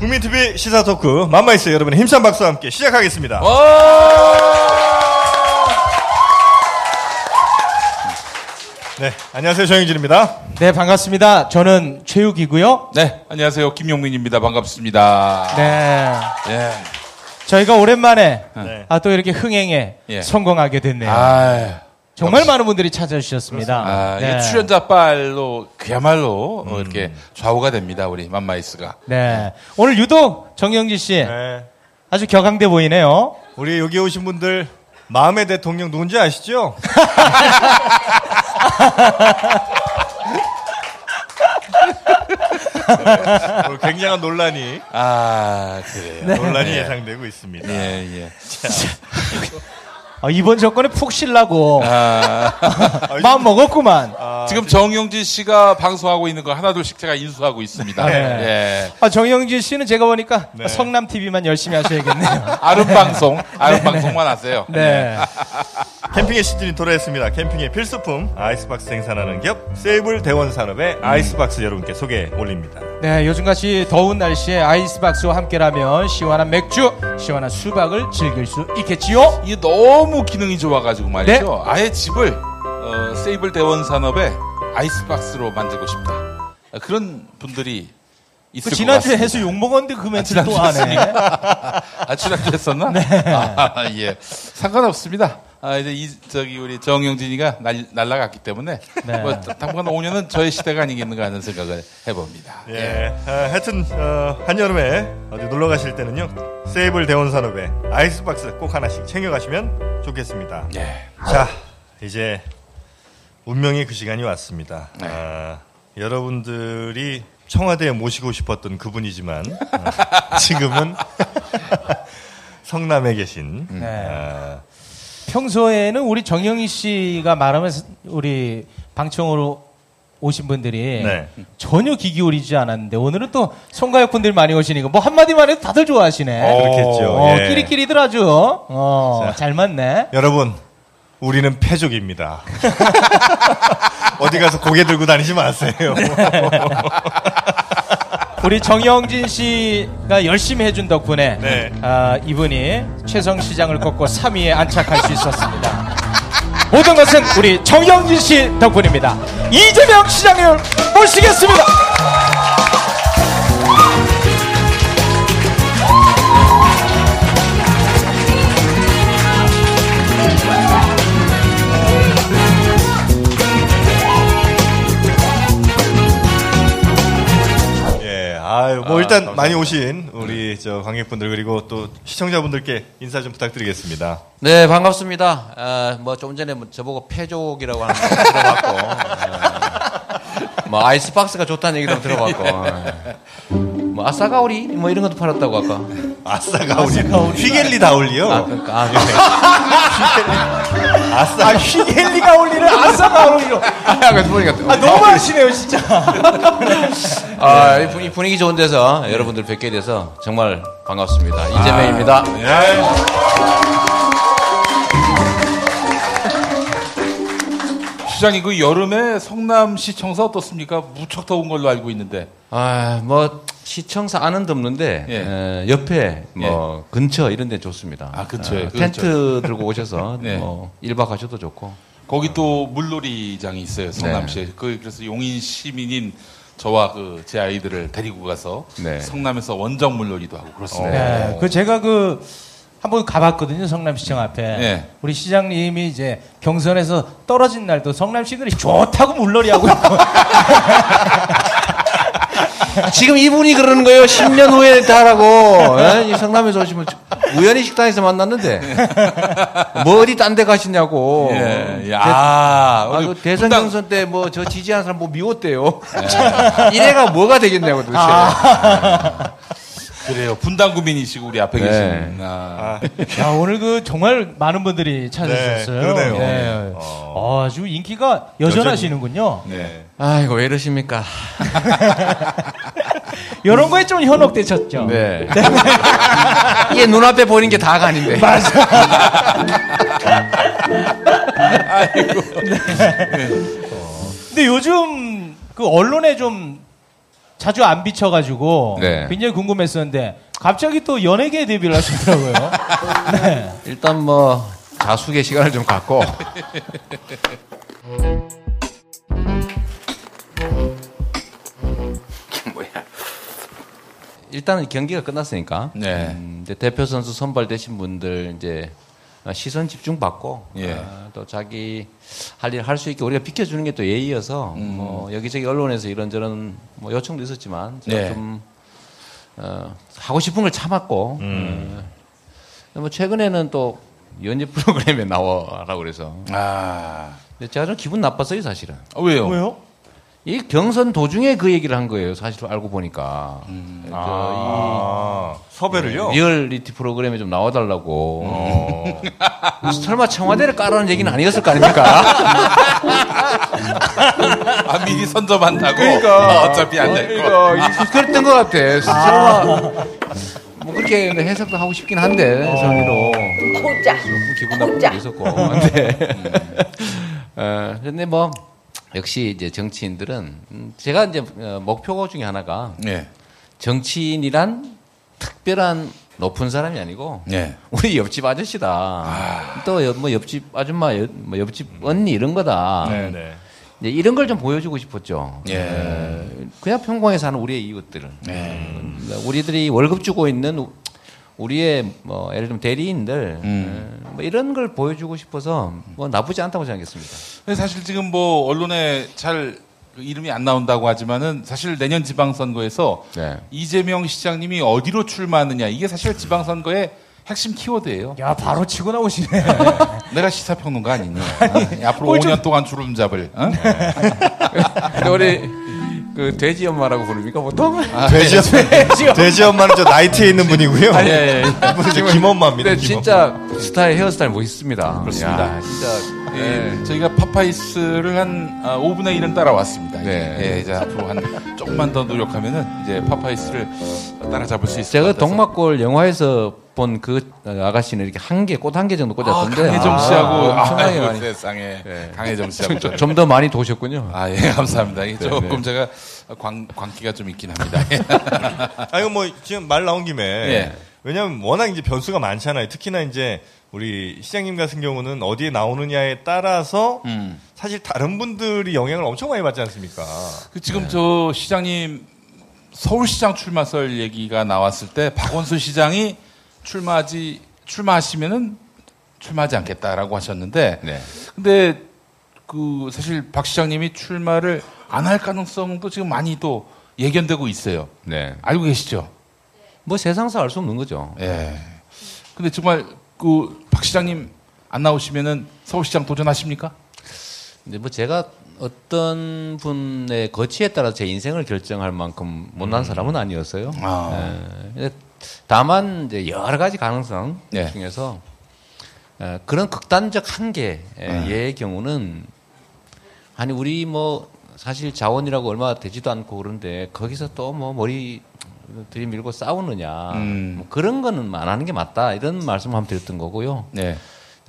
국민TV 시사 토크 맘마이스 여러분의 힘찬 박수와 함께 시작하겠습니다. 네, 안녕하세요 정영진입니다. 네, 반갑습니다. 저는 최욱이고요. 네, 안녕하세요. 김용민입니다. 반갑습니다. 네. 예. 저희가 오랜만에 네. 아, 또 이렇게 흥행에 예. 성공하게 됐네요. 아, 정말 많은 분들이 찾아주셨습니다. 아, 네. 이 출연자 빨로 그야말로 어, 이렇게 좌우가 됩니다. 우리 맘마이스가. 네. 오늘 유독 정영지 씨 네, 아주 격앙돼 보이네요. 우리 여기 오신 분들 마음의 대통령 누군지 아시죠? 오늘 굉장한 논란이 아, 그래요. 논란이 예. 예상되고 있습니다. 예, 예. 아, 이번 정권에 푹 실라고 아, 마음 먹었구만. 지금 정용진 씨가 방송하고 있는 거 하나둘씩 제가 인수하고 있습니다. 네. 예. 아, 정영진 씨는 제가 보니까 네. 성남 TV만 열심히 하셔야겠네요. 아름 방송, 아름 방송만 하세요. 네. 캠핑의 시즌이 돌아왔습니다. 캠핑의 필수품 아이스박스 생산하는 기업 세이블 대원산업의 아이스박스 여러분께 소개 올립니다. 네, 요즘같이 더운 날씨에 아이스박스와 함께라면 시원한 맥주, 시원한 수박을 즐길 수 있겠지요? 이게 너무 기능이 좋아가지고 말이죠. 아예 집을 어, 세이블 대원 산업의 아이스박스로 만들고 싶다. 아, 그런 분들이 있을 그것 지난주에. 해수 욕 먹었는데 그 멘트 지난주에 또 하네. 아, 지난주 했었나? 아, 예. 상관없습니다. 아, 이제 이, 저기, 우리 정영진이가 날, 날라갔기 때문에, 네. 뭐, 당분간 5년은 저의 시대가 아니겠는가 하는 생각을 해봅니다. 예, 아, 하여튼 어, 한여름에 어디 놀러 가실 때는요 세이블 대원산업의 아이스박스 꼭 하나씩 챙겨가시면 좋겠습니다. 예. 자, 이제 운명의 그 시간이 왔습니다. 네. 아, 여러분들이 청와대에 모시고 싶었던 그분이지만 아, 지금은 성남에 계신 네. 아, 평소에는 우리 정영희 씨가 말하면서 우리 방청으로 오신 분들이 네. 전혀 귀 기울이지 않았는데 오늘은 또 송가역 분들 많이 오시니까 뭐 한마디만 해도 다들 좋아하시네. 어, 그렇겠죠. 어, 예. 끼리끼리들 아주 어, 자. 잘 맞네. 여러분 우리는 패족입니다. 어디 가서 고개 들고 다니지 마세요. 우리 정영진 씨가 열심히 해준 덕분에 네. 아, 이분이 최성 시장을 꺾고 3위에 안착할 수 있었습니다. 모든 것은 우리 정영진 씨 덕분입니다. 이재명 시장을 모시겠습니다. 아유, 뭐 아, 일단 감사합니다. 많이 오신 우리 저 관객분들 그리고 또 시청자분들께 인사 좀 부탁드리겠습니다. 네, 반갑습니다. 어, 뭐, 좀 전에 뭐 저보고 패족이라고 하는 거 들어봤고, 어, 뭐, 아이스박스가 좋다는 얘기도 들어봤고, 어, 뭐, 아싸가오리? 뭐, 이런 것도 팔았다고 아까. 아싸 가오리, 휘겔리 다올리요. 아, 그러니까, 아, 아싸. 아, 휘겔리 가 올리는 아싸 가 올리로. 아, 그래서 보니까, 아, 너무 하시네요, 진짜. 아, 이 분위기, 분위기 좋은 데서 여러분들 뵙게 돼서 정말 반갑습니다. 이재명입니다. 시장님, 그 여름에 성남시 청사 어떻습니까? 무척 더운 걸로 알고 있는데. 아, 뭐, 시청사 안은 덥는데, 예. 에, 옆에, 뭐, 근처 이런 데 좋습니다. 아, 근처에, 어, 그 텐트 들고 오셔서, 네. 뭐, 1박 하셔도 좋고. 거기 또 물놀이장이 있어요, 성남시에. 그, 그래서 용인 시민인 저와 그 제 아이들을 데리고 가서 네. 성남에서 원정 물놀이도 하고 그렇습니다. 네, 그 제가 그 한번 가봤거든요 성남시청 앞에 네. 우리 시장님이 이제 경선에서 떨어진 날도 성남시들이 좋다고 물놀이 하고 있고 지금 이분이 그러는 거예요. 10년 후에 다라고. 예? 이 성남에서 오시면 우연히 식당에서 만났는데 뭐 어디 딴데 가시냐고. 예, 예. 아, 아, 그 대선 분당- 경선 때 뭐 저 지지하는 사람 뭐 미웠대요. 이래가 뭐가 되겠냐고 도대체. 그래요. 분당 구민이시고 우리 앞에 네. 계신. 아. 아, 야, 오늘 그 정말 많은 분들이 찾아주셨어요. 네, 그러네요. 네. 어, 아주 인기가 여전하시는군요. 네. 아이고 왜 이러십니까? 이런 거에 좀 현혹되셨죠. 네. 이게 눈앞에 보이는 게 다가 아닌데. 그 언론에 좀 자주 안 비쳐가지고 네. 굉장히 궁금했었는데 갑자기 또 연예계 데뷔를 하시더라고요. 네. 일단 뭐 자숙의 시간을 좀 갖고 뭐야? 일단은 경기가 끝났으니까 네. 음, 이제 대표 선수 선발되신 분들 이제 시선 집중 받고 예. 어, 또 자기 할 일 할 수 있게 우리가 비켜주는 게 또 예의여서 뭐 여기저기 언론에서 이런저런 뭐 요청도 있었지만 제가 네. 좀 어, 하고 싶은 걸 참았고 어, 뭐 최근에는 또 연예 프로그램에 나와라고 그래서 아, 근데 제가 좀 기분 나빴어요 사실은 아, 왜요? 왜요? 이 경선 도중에 그 얘기를 한 거예요 사실 알고 보니까 그 아, 섭외를요? 이 리얼리티 프로그램에 좀 나와달라고 설마 청와대를 까라는 얘기는 아니었을 거 아닙니까? 아, 미리 선점한다고? 그러니까. 어차피 안 될 거. 그러니까 그랬던 것 같아 설마 뭐 그렇게 해석도 하고 싶긴 한데 선의로 고자. 조금 기분 나쁜 혼자. 게 있었고 근데 어, 근데 뭐 역시 이제 정치인들은 음, 제가 이제 어, 목표 중에 하나가 예. 정치인이란 특별한 높은 사람이 아니고 예. 우리 옆집 아저씨다. 또뭐 옆집 아줌마, 옆- 뭐 옆집 언니 이런 거다. 네네. 이제 이런 걸 좀 보여주고 싶었죠. 예. 에, 그냥 평범하게 사는 우리의 이웃들은 예. 음, 우리들이 월급 주고 있는 우- 우리의 뭐 예를 들면 대리인들 음. 에, 뭐 이런 걸 보여주고 싶어서 뭐 나쁘지 않다고 생각했습니다. 사실 지금 뭐 언론에 잘그 이름이 안 나온다고 하지만은 사실 내년 지방선거에서 네. 이재명 시장님이 어디로 출마하느냐 이게 사실 지방선거의 핵심 키워드예요. 야 바로 치고 나오시네. 내가 시사평론가 아니니? 어? 앞으로 5년 동안 주름 잡을. 어? 근데 우리 그 돼지 엄마라고 부릅니까 보통? 돼지, 엄마, 돼지 엄마는 저 나이트에 있는 분이고요. 아니. 이분은 이제 김엄마입니다. 김엄마. 진짜 스타일 헤어스타일 멋있습니다. 그렇습니다. 야, 진짜 예, 저희가 파파이스를 한 아, 5분의 1은 따라왔습니다. 네. 예, 이제 앞으로 한 조금만 더 노력하면은 이제 파파이스를 따라잡을 수 있을 제가 것 같아서. 동막골 영화에서 본 그 아가씨는 이렇게 한 개, 꽃 한 개 정도 아, 꽂았던데. 강혜정 씨하고 아, 엄청나게 아이고, 많이. 세상에 네. 강혜정 씨하고 좀 더 많이 도셨군요. 아, 예, 감사합니다. 이게 조금 네. 제가 광, 광기가 좀 있긴 합니다. 예. 아, 이거 뭐, 지금 말 나온 김에. 예. 왜냐면 워낙 이제 변수가 많잖아요. 특히나 이제 우리 시장님 같은 경우는 어디에 나오느냐에 따라서 음. 사실 다른 분들이 영향을 엄청 많이 받지 않습니까? 그 지금 저 시장님 서울시장 출마설 얘기가 나왔을 때 박원순 시장이 출마하지 출마하시면은 출마하지 않겠다라고 하셨는데 네. 근데 그 사실 박 시장님이 출마를 안 할 가능성도 지금 많이 또 예견되고 있어요. 네. 알고 계시죠? 뭐 세상사 알 수 없는 거죠. 예. 근데 정말 그 박 시장님 안 나오시면은 서울시장 도전하십니까? 근데 뭐 제가 어떤 분의 거치에 따라 제 인생을 결정할 만큼 못난 사람은 아니었어요. 아. 예. 근데 다만 이제 여러 가지 가능성 네. 중에서 에, 그런 극단적 한계의 경우는 아니 우리 뭐 사실 자원이라고 얼마 되지도 않고 그런데 거기서 또 뭐 머리 들이밀고 싸우느냐 음. 뭐 그런 거는 안 하는 게 맞다 이런 말씀 한번 드렸던 거고요. 네.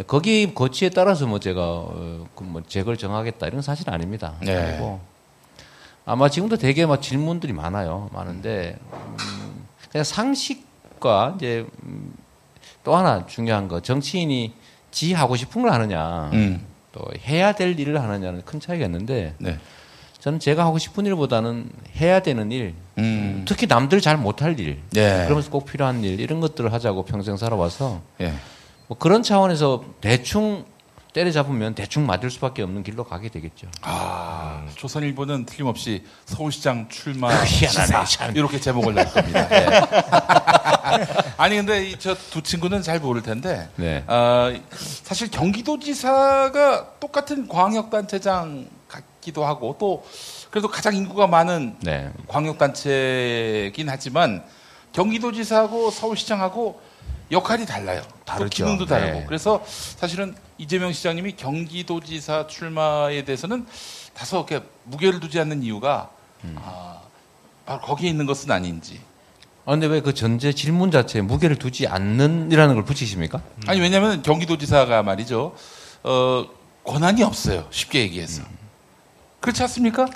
거기 거치에 따라서 뭐 제가 어, 그뭐 제걸 정하겠다 이런 사실 아닙니다. 네. 그리고 아마 지금도 되게 막 질문들이 많아요. 많은데 음, 그냥 상식과 이제 음, 또 하나 중요한 거 정치인이 지 하고 싶은 걸 하느냐 음. 또 해야 될 일을 하느냐는 큰 차이가 있는데 네. 저는 제가 하고 싶은 일보다는 해야 되는 일 음. 특히 남들 잘 못할 일 예. 그러면서 꼭 필요한 일 이런 것들을 하자고 평생 살아와서 예. 뭐 그런 차원에서 대충 때려잡으면 대충 맞을 수밖에 없는 길로 가게 되겠죠. 아, 조선일보는 틀림없이 서울시장 출마 시사 이렇게 제목을 낼 겁니다. 예. 아니 근데 저 두 친구는 잘 모를 텐데 네. 아, 사실 경기도지사가 똑같은 광역단체장 같기도 하고 또 그래도 가장 인구가 많은 네. 광역단체긴 하지만 경기도지사하고 서울시장하고 역할이 달라요. 또 다르죠. 기능도 다르고. 네. 그래서 사실은 이재명 시장님이 경기도지사 출마에 대해서는 다소 이렇게 무게를 두지 않는 이유가 음. 아, 바로 거기에 있는 것은 아닌지. 아, 근데 왜 그 전제 질문 자체에 무게를 두지 않는이라는 걸 붙이십니까? 아니 왜냐하면 경기도지사가 말이죠. 어, 권한이 없어요. 쉽게 얘기해서. 음. 그렇지 않습니까?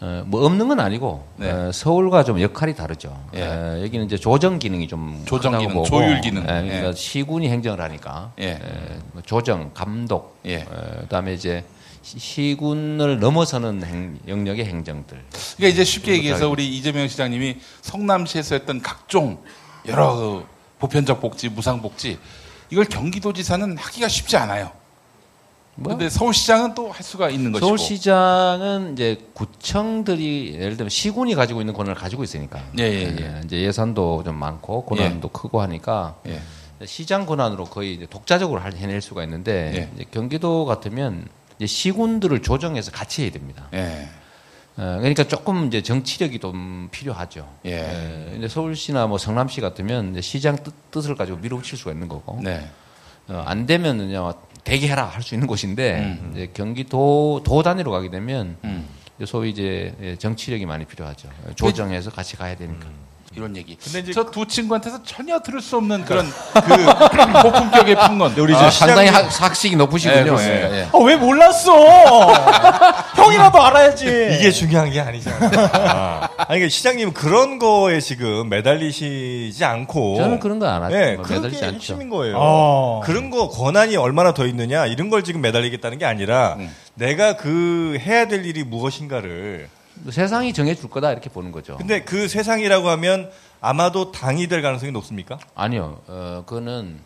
어, 뭐 없는 건 아니고 네. 어, 서울과 좀 역할이 다르죠. 예. 어, 여기는 이제 조정 기능이 좀 조정 기능, 보고, 조율 기능. 예, 그러니까 예. 시군이 행정을 하니까 예. 예, 뭐 조정, 감독, 예. 어, 그다음에 이제 시- 시군을 넘어서는 행- 영역의 행정들. 그러니까 이제 쉽게 얘기해서 우리 이재명 시장님이 성남시에서 했던 각종 여러 그 보편적 복지, 무상 복지 이걸 경기도지사는 하기가 쉽지 않아요. 뭐 근데 서울시장은 또 할 수가 있는 것이고. 서울시장은 이제 구청들이 예를 들면 시군이 가지고 있는 권한을 가지고 있으니까 예, 예, 예. 이제 예산도 좀 많고 권한도 크고 하니까 예. 시장 권한으로 거의 독자적으로 할- 해낼 수가 있는데 예. 경기도 같으면 이제 시군들을 조정해서 같이 해야 됩니다. 예. 어, 그러니까 조금 이제 정치력이 좀 필요하죠. 예. 예, 근데 서울시나 뭐 성남시 같으면 시장 뜻, 뜻을 가지고 밀어붙일 수가 있는 거고 네. 어, 안 되면 그냥 대기해라 할 수 있는 곳인데 음. 이제 경기도 도 단위로 가게 되면 음. 소위 이제 예, 정치력이 많이 필요하죠. 조정해서 같이 가야 되니까. 이런 얘기. 근데 이제 저두 친구한테서 전혀 들을 수 없는 그런 그 고품격의 평론. 우리 아, 상당히 학, 학식이 높으시군요. 예, 그렇습니다. 예. 아, 왜 몰랐어? 형이라도 알아야지. 이게 중요한 게 아니잖아. 아. 아니, 그러니까 시장님 그런 거에 지금 매달리시지 않고. 저는 그런 거 안 하죠. 네, 뭐 매달리지 않죠. 핵심인 거예요. 어. 그런 거 권한이 얼마나 더 있느냐 이런 걸 지금 매달리겠다는 게 아니라 음. 내가 그 해야 될 일이 무엇인가를. 세상이 정해줄 거다 이렇게 보는 거죠. 근데 그 세상이라고 하면 아마도 당이 될 가능성이 높습니까? 아니요. 어, 그거는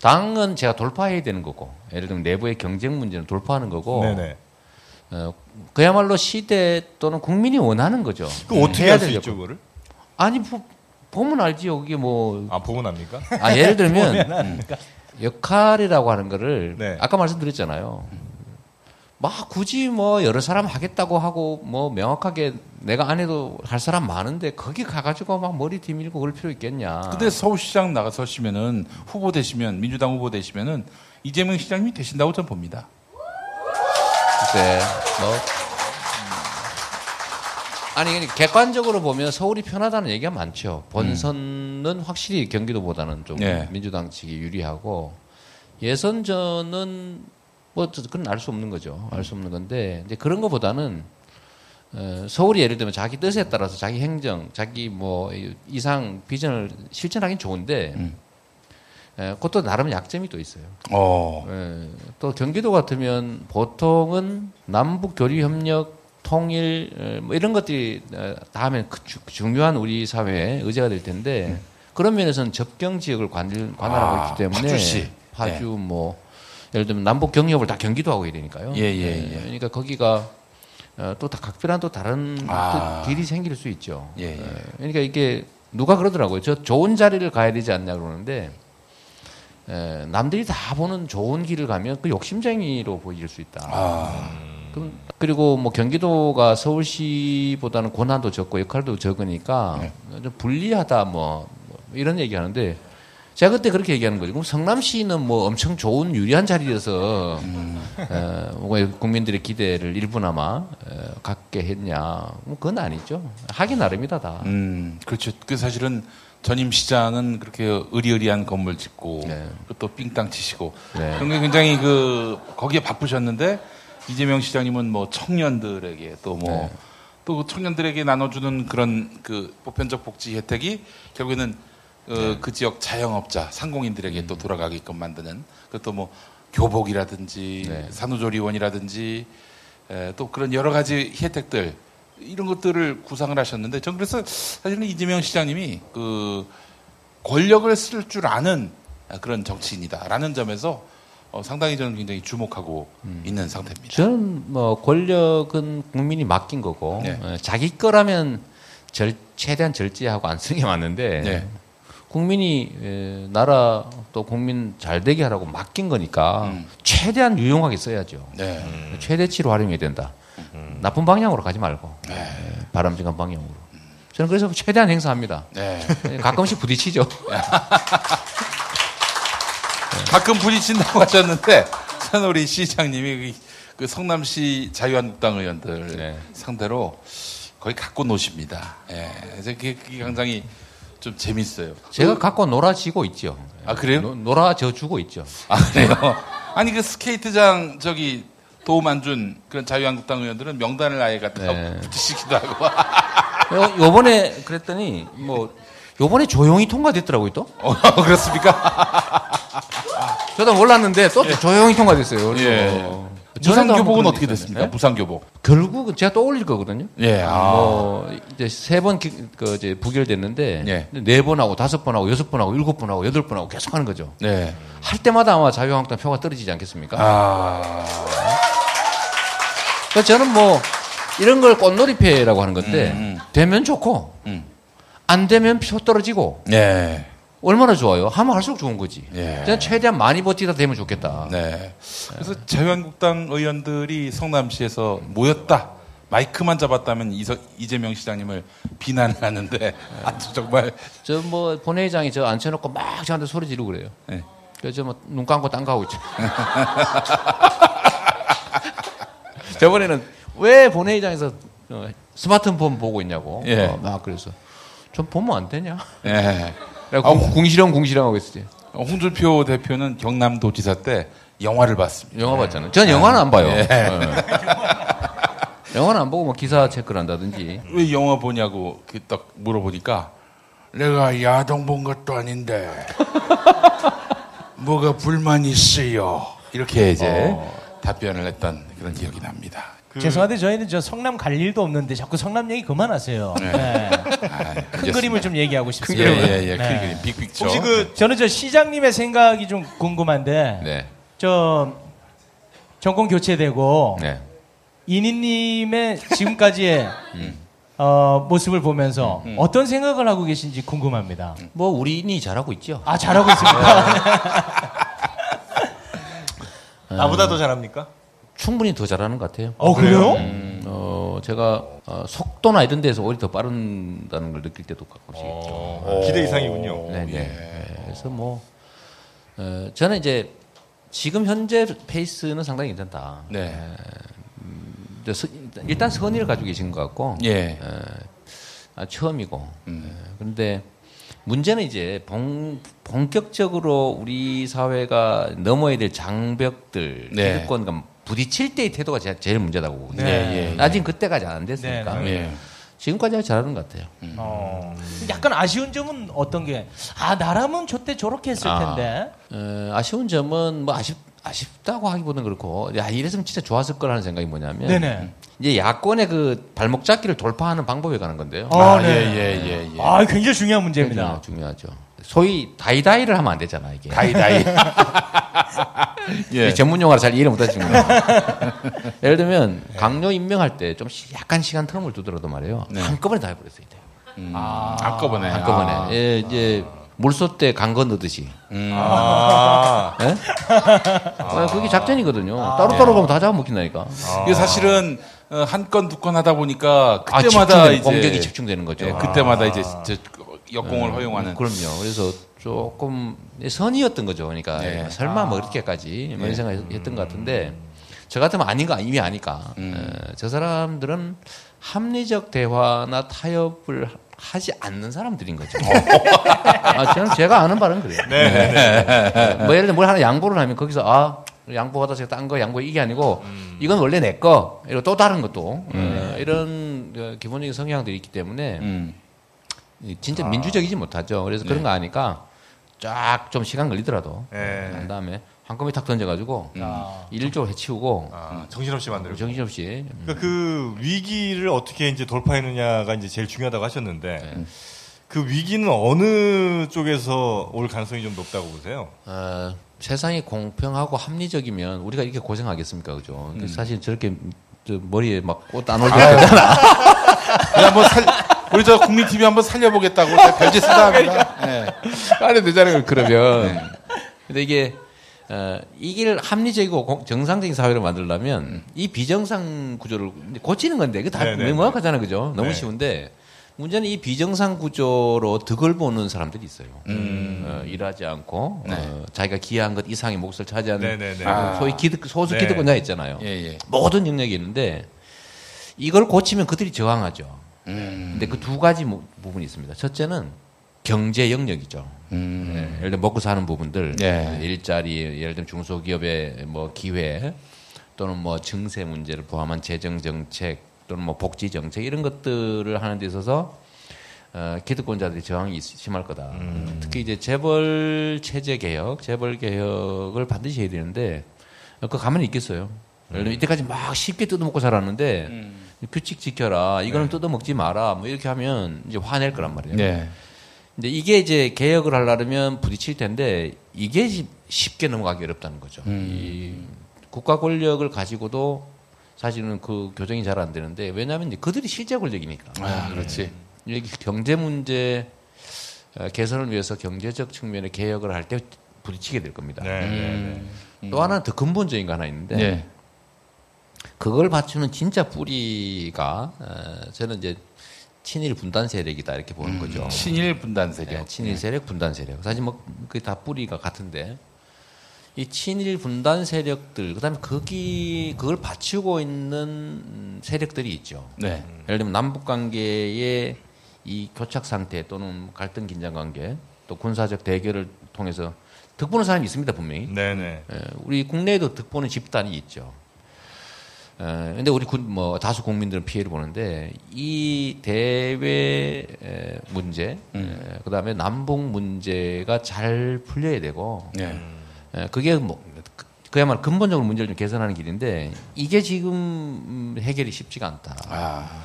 당은 제가 돌파해야 되는 거고 예를 들면 내부의 경쟁 문제는 돌파하는 거고 네네. 어, 그야말로 시대 또는 국민이 원하는 거죠. 그 어떻게 할수될 있죠. 그거를? 아니 보, 보면 알지요. 그게 뭐 아, 보고 납니까? 아, 예를 들면 음, 역할이라고 하는 거를 네. 아까 말씀드렸잖아요. 막 굳이 뭐 여러 사람 하겠다고 하고 뭐 명확하게 내가 안 해도 할 사람 많은데 거기 가가지고 막 머리 뒤밀고 그럴 필요 있겠냐. 근데 서울시장 나가서시면은 후보 되시면 민주당 후보 되시면은 이재명 시장님이 되신다고 저는 봅니다. 글쎄 뭐 아니 그러니까 객관적으로 보면 서울이 편하다는 얘기가 많죠. 본선은 확실히 경기도보다는 좀 예. 민주당 측이 유리하고 예선전은 뭐 그건 알 수 없는 거죠. 알 수 없는 건데 이제 그런 것보다는 어, 서울이 예를 들면 자기 뜻에 따라서 자기 행정, 자기 뭐 이상 비전을 실천하긴 좋은데 음. 에, 그것도 나름 약점이 또 있어요. 어. 예, 또 경기도 같으면 보통은 남북 교류 협력 통일 에, 뭐 이런 것들이 어, 다 하면 그 주- 중요한 우리 사회의 의제가 될 텐데 그런 면에서는 접경 지역을 관, 관할하고 아, 있기 때문에 파주시. 파주 뭐 예를 들면 남북 경협을 다 경기도 하고 해야 되니까요. 예, 예, 예. 그러니까 거기가 어, 또다 각별한 또 다른 아. 또 딜이 생길 수 있죠. 예, 예. 그러니까 이게 누가 그러더라고요. 저 좋은 자리를 가야 되지 않냐 그러는데 에, 남들이 다 보는 좋은 길을 가면 그 욕심쟁이로 보일 수 있다. 아. 그럼 그리고 뭐 경기도가 서울시보다는 권한도 적고 역할도 적으니까 네. 좀 불리하다 뭐, 뭐 이런 얘기하는데 제가 그때 그렇게 얘기하는 거죠. 그럼 성남시는 뭐 엄청 좋은 유리한 자리여서 에, 뭐 국민들의 기대를 일부나마 에, 갖게 했냐? 뭐 그건 아니죠. 하기 나름이다 다. 음, 그렇죠. 그 사실은 전임 시장은 그렇게 의리의리한 건물 짓고 네. 또 삥땅 치시고 네. 그런 게 굉장히 그 거기에 바쁘셨는데 이재명 시장님은 뭐 청년들에게 또뭐또 네. 청년들에게 나눠주는 그런 그 보편적 복지 혜택이 결국에는 어, 네. 그 지역 자영업자 상공인들에게 음. 또 돌아가게끔 만드는 그것도 뭐 교복이라든지 네. 산후조리원이라든지 에, 또 그런 여러 가지 혜택들 이런 것들을 구상을 하셨는데 전 그래서 사실은 이재명 시장님이 그 권력을 쓸 줄 아는 그런 정치인이다라는 점에서 어, 상당히 저는 굉장히 주목하고 음. 있는 상태입니다. 저는 뭐 권력은 국민이 맡긴 거고 네. 어, 자기 거라면 절, 최대한 절제하고 안 쓰는 게 맞는데 네. 국민이 에, 나라 또 국민 잘 되게 하라고 맡긴 거니까 음. 최대한 유용하게 써야죠. 네. 최대치로 활용해야 된다. 나쁜 방향으로 가지 말고 에, 바람직한 방향으로. 저는 그래서 최대한 행사합니다. 네. 가끔씩 부딪히죠. 가끔 부딪힌다고 하셨는데 저는 우리 시장님이 그- 그 성남시 자유한국당 의원들 네. 상대로 거의 갖고 노십니다. 예. 그래서 그게, 그게 굉장히 좀 재밌어요. 제가 갖고 놀아지고 있죠. 아, 그래요? 노, 놀아져 주고 있죠. 아, 그래요? 아니, 그 스케이트장 저기 도움 안 준 그런 자유한국당 의원들은 명단을 아예 갖다 네. 붙이시기도 하고. 요, 요번에 그랬더니 뭐 요번에 조용히 통과됐더라고요 또. 어, 그렇습니까? 저도 몰랐는데 또 조용히 통과됐어요. 예. 무상교복은 어떻게 게 됐습니까? 있었는데. 무상교복. 결국은 제가 또 올릴 거거든요. 예. 아. 뭐 이제 세번 그 이제 부결됐는데 예. 네번 하고 다섯 번 하고 여섯 번 하고 일곱 번 하고 여덟 번 하고 계속 하는 거죠. 네. 할 때마다 아마 자유한국당 표가 떨어지지 않겠습니까? 아. 그래서 저는 뭐 이런 걸 꽃놀이패라고 하는 건데 음, 음. 되면 좋고 음. 안 되면 표 떨어지고 네. 얼마나 좋아요? 하면 할수록 좋은 거지. 예. 그냥 최대한 많이 버티다 되면 좋겠다. 네. 그래서 자유한국당 의원들이 성남시에서 모였다. 마이크만 잡았다면 이서, 이재명 시장님을 비난을 하는데 아주 정말 저 뭐 본회의장이 저 앉혀놓고 막 저한테 소리 지르고 그래요. 네. 그래서 뭐눈 감고 딴 거 하고 있죠. 저번에는 왜 본회의장에서 어, 스마트폰 보고 있냐고. 예. 어, 막 그래서 좀 보면 안 되냐? 예. 내가 아, 궁- 궁시렁 궁시렁 하고 있었지. 홍준표 대표는 경남도지사 때 영화를 봤습니다. 영화 봤잖아요. 전 영화는 안 봐요. 예. 예. 영화는 안 보고 뭐 기사 체크를 한다든지. 왜 영화 보냐고 그딱 물어보니까 내가 야동 본 것도 아닌데 뭐가 불만 있어요. 이렇게 이제 답변을 했던 그런 기억이 납니다. 그- 죄송한데 저희는 저 성남 갈 일도 없는데 자꾸 성남 얘기 그만하세요. 네. 아, 큰 그렇습니다. 그림을 좀 얘기하고 예, 싶습니다. 예, 예. 네. 큰 그림, 빅픽처. 혹시 그 저는 저 시장님의 생각이 좀 궁금한데 네. 저 정권 교체되고 네. 이니님의 지금까지의 음. 어, 모습을 보면서 어떤 생각을 하고 계신지 궁금합니다. 뭐 우리니 잘하고 있죠. 아 잘하고 있습니다. 나보다 더 잘합니까? 충분히 더 잘하는 것 같아요. 어 그래요? 음, 어, 제가 어, 속도나 이런 데서 오히려 더 빠른다는 걸 느낄 때도 가끔씩 있죠. 어, 기대 이상이군요. 네, 네. 그래서 뭐 어, 저는 이제 지금 현재 페이스는 상당히 괜찮다. 네. 이제 서- 일단 선의를 가지고 계신 것 같고 예. 어, 아, 처음이고 음. 어, 그런데 문제는 이제 본, 본격적으로 우리 사회가 넘어야 될 장벽들 네. 기득권과 부딪힐 때의 태도가 제, 제일 문제다고 보거든요. 네. 예, 예. 아직 그때까지 안 됐으니까 네, 예. 지금까지 잘하는 것 같아요. 어, 약간 아쉬운 점은 어떤 게? 아 나라면 저때 저렇게 했을 아. 텐데. 어, 아쉬운 점은 뭐 아쉽 아쉽다고 하기보다는 그렇고 야 이랬으면 진짜 좋았을 거라는 생각이 뭐냐면 네네. 이제 야권의 그 발목 잡기를 돌파하는 방법에 관한 건데요. 어, 아, 네. 예, 예, 예, 예. 아 굉장히 중요한 문제입니다. 중요, 중요하죠. 소위 다이다이를 하면 안 되잖아 이게. 다이다이. 예. 이 전문 용어를 잘 이해를 못하시는 거예요. 예를 들면 강요 임명할 때 좀 약간 시간 텀을 두더라도 말이에요. 네. 한꺼번에 다 해버렸어야 돼요. 음, 한꺼번에. 한꺼번에. 아. 예, 이제 물소 때 강 건너듯이. 음. 아, 예? 아, 그게 작전이거든요. 따로따로 가면 다 잡아먹힌다니까. 이게 사실은 어, 한건 두 건 하다 보니까 아, 그때마다 집중되는, 이제 공격이 집중되는 거죠. 예, 그때마다 이제 저 역공을 허용하는. 그럼요. 그래서 조금 선이었던 거죠. 그러니까 네. 설마 뭐 이렇게까지 뭐 이런 생각했던 것 같은데 저 같으면 아닌 거 이미 아니까 음. 어, 저 사람들은 합리적 대화나 타협을 하지 않는 사람들인 거죠. 아, 저는 제가 아는 바는 그래요. 네. 뭐 예를 들어 뭘 하나 양보를 하면 거기서 아 양보하다 제가 딴 거 양보 이게 아니고 이건 원래 내 거. 이리고 또 다른 것도 어, 이런 어, 기본적인 성향들이 있기 때문에 음. 이 진짜 민주적이지 못하죠. 그래서 그런 거 아니까 쫙 좀 시간 걸리더라도 네. 한 다음에 한꺼번에 탁 던져가지고 아. 일을 좀 해치우고 아, 정신없이 만들고. 정신없이 그러니까 그 위기를 어떻게 이제 돌파했느냐가 이제 제일 중요하다고 하셨는데 그 위기는 어느 쪽에서 올 가능성이 좀 높다고 보세요? 어, 세상이 공평하고 합리적이면 우리가 이렇게 고생하겠습니까, 그죠? 근데 사실 저렇게 저 머리에 막 꽃 안 올게 되잖아. 그냥 살, 우리 저 국민 TV 한번 살려보겠다고 별짓 쓰다 합니다. 예. 안에 되잖아요, 그러면. 근데 이게 어, 이길 합리적이고 공- 정상적인 사회를 만들려면 이 비정상 구조를 고치는 건데 이거 다 네, 네, 네. 명확하잖아요, 그죠? 너무 네. 쉬운데 문제는 이 비정상 구조로 득을 보는 사람들이 있어요. 음. 어, 일하지 않고 네. 어, 자기가 기여한 것 이상의 몫을 차지하는 네, 네, 네. 어, 아. 소위 기득, 소수 네. 기득권자 있잖아요. 예, 예. 모든 영역이 있는데 이걸 고치면 그들이 저항하죠. 음. 근데 그 두 가지 부- 부분이 있습니다. 첫째는 경제 영역이죠. 음. 예를 들어 먹고 사는 부분들, 네. 일자리, 예를 들면 중소기업의 뭐 기회, 또는 뭐 증세 문제를 포함한 재정 정책 또는 뭐 복지 정책 이런 것들을 하는 데 있어서 어, 기득권자들이 저항이 있- 심할 거다. 특히 이제 재벌 체제 개혁, 재벌 개혁을 반드시 해야 되는데 어, 그 가만히 있겠어요. 예를 들면 이때까지 막 쉽게 뜯어먹고 살았는데 규칙 지켜라. 이거는 뜯어먹지 마라. 뭐 이렇게 하면 이제 화낼 거란 말이에요. 네. 근데 이게 이제 개혁을 하려면 부딪힐 텐데 이게 시- 쉽게 넘어가기 어렵다는 거죠. 이 국가 권력을 가지고도 사실은 그 교정이 잘 안 되는데 왜냐하면 이제 그들이 실제 권력이니까. 아, 그렇지. 여기 경제 문제 어, 개선을 위해서 경제적 측면의 개혁을 할 때 부딪히게 될 겁니다. 네, 네, 네. 또 하나는 더 근본적인 거 하나 있는데 네. 그걸 받추는 진짜 뿌리가 어, 저는 이제 친일 분단 세력이다 이렇게 보는 거죠. 친일 분단 세력. 네, 친일 세력, 분단 세력. 사실 뭐 그게 다 뿌리가 같은데 이 친일 분단 세력들 그다음에 거기 그걸 받치고 있는 음, 세력들이 있죠. 네. 예를 들면 남북 관계의 이 교착 상태 또는 갈등 긴장 관계 또 군사적 대결을 통해서 득보는 사람이 있습니다 분명히. 네, 네. 예, 우리 국내에도 득보는 집단이 있죠. 에, 근데 우리 군, 뭐, 다수 국민들은 피해를 보는데, 이 대외 에, 문제, 그 다음에 남북 문제가 잘 풀려야 되고, 네. 에, 그게 뭐, 그- 그야말로 근본적으로 문제를 좀 개선하는 길인데, 이게 지금 음, 해결이 쉽지가 않다. 아.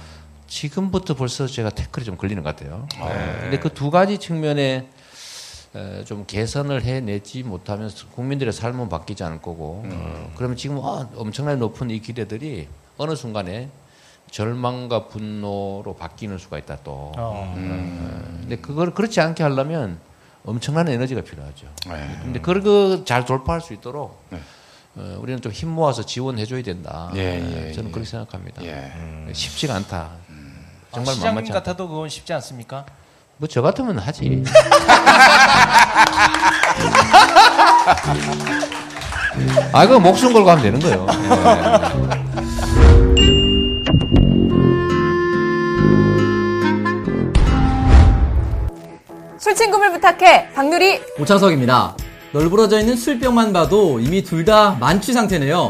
지금부터 벌써 제가 태클이 좀 걸리는 것 같아요. 네. 근데 그 두 가지 측면에 에, 좀 개선을 해내지 못하면 국민들의 삶은 바뀌지 않을 거고 어, 그러면 지금 어, 엄청나게 높은 이 기대들이 어느 순간에 절망과 분노로 바뀌는 수가 있다 또. 어. 어, 근데 그걸 그렇지 않게 하려면 엄청난 에너지가 필요하죠. 네. 근데 그걸 잘 돌파할 수 있도록 네. 어, 우리는 좀 힘 모아서 지원해 줘야 된다. 예, 어, 예, 저는 예. 그렇게 생각합니다. 예. 쉽지가 않다. 아, 정말 시장님 만만치 않다. 같아도 그건 쉽지 않습니까? 뭐 저 같으면 하지. 아, 그거 목숨 걸고 하면 되는 거예요. 술친구를 부탁해 박누리 오창석입니다. 널브러져 있는 술병만 봐도 이미 둘 다 만취 상태네요.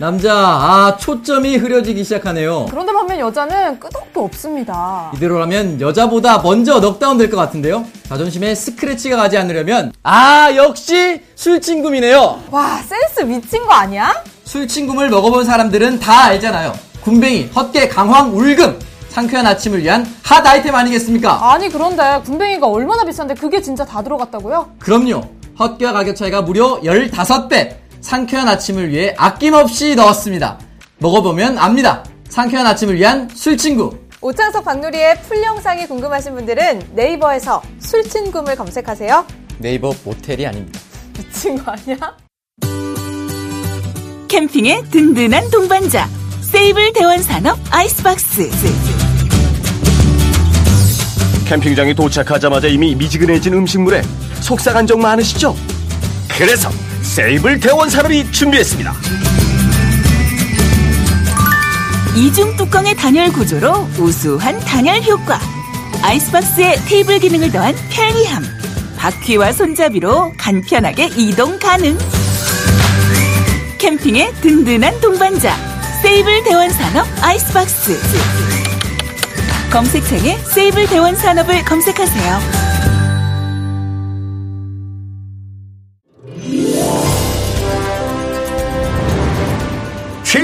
남자, 아, 초점이 흐려지기 시작하네요. 그런데 반면 여자는 끄덕도 없습니다 이대로라면 여자보다 먼저 넉다운 될 것 같은데요? 자존심에 스크래치가 가지 않으려면, 아, 역시 술친구이네요. 와 센스 미친 거 아니야? 술친구를 먹어본 사람들은 다 알잖아요. 군뱅이, 헛개, 강황, 울금. 상쾌한 아침을 위한 핫 아이템 아니겠습니까? 아니 그런데 군뱅이가 얼마나 비싼데 그게 진짜 다 들어갔다고요? 그럼요. 헛개와 가격 차이가 무려 15배. 상쾌한 아침을 위해 아낌없이 넣었습니다. 먹어보면 압니다. 상쾌한 아침을 위한 술친구. 오창석 박누리의 full 영상이 궁금하신 분들은 네이버에서 술친구를 검색하세요 네이버 모텔이 아닙니다. 미친 거 아니야? 캠핑의 든든한 동반자 세이블 대원산업 아이스박스 캠핑장에 도착하자마자 이미 미지근해진 음식물에 속상한 적 많으시죠? 그래서 세이블 대원 산업이 준비했습니다. 이중 뚜껑의 단열 구조로 우수한 단열 효과. 아이스박스에 테이블 기능을 더한 편리함. 바퀴와 손잡이로 간편하게 이동 가능. 캠핑의 든든한 동반자. 세이블 대원 산업 아이스박스. 검색창에 세이블 대원 산업을 검색하세요.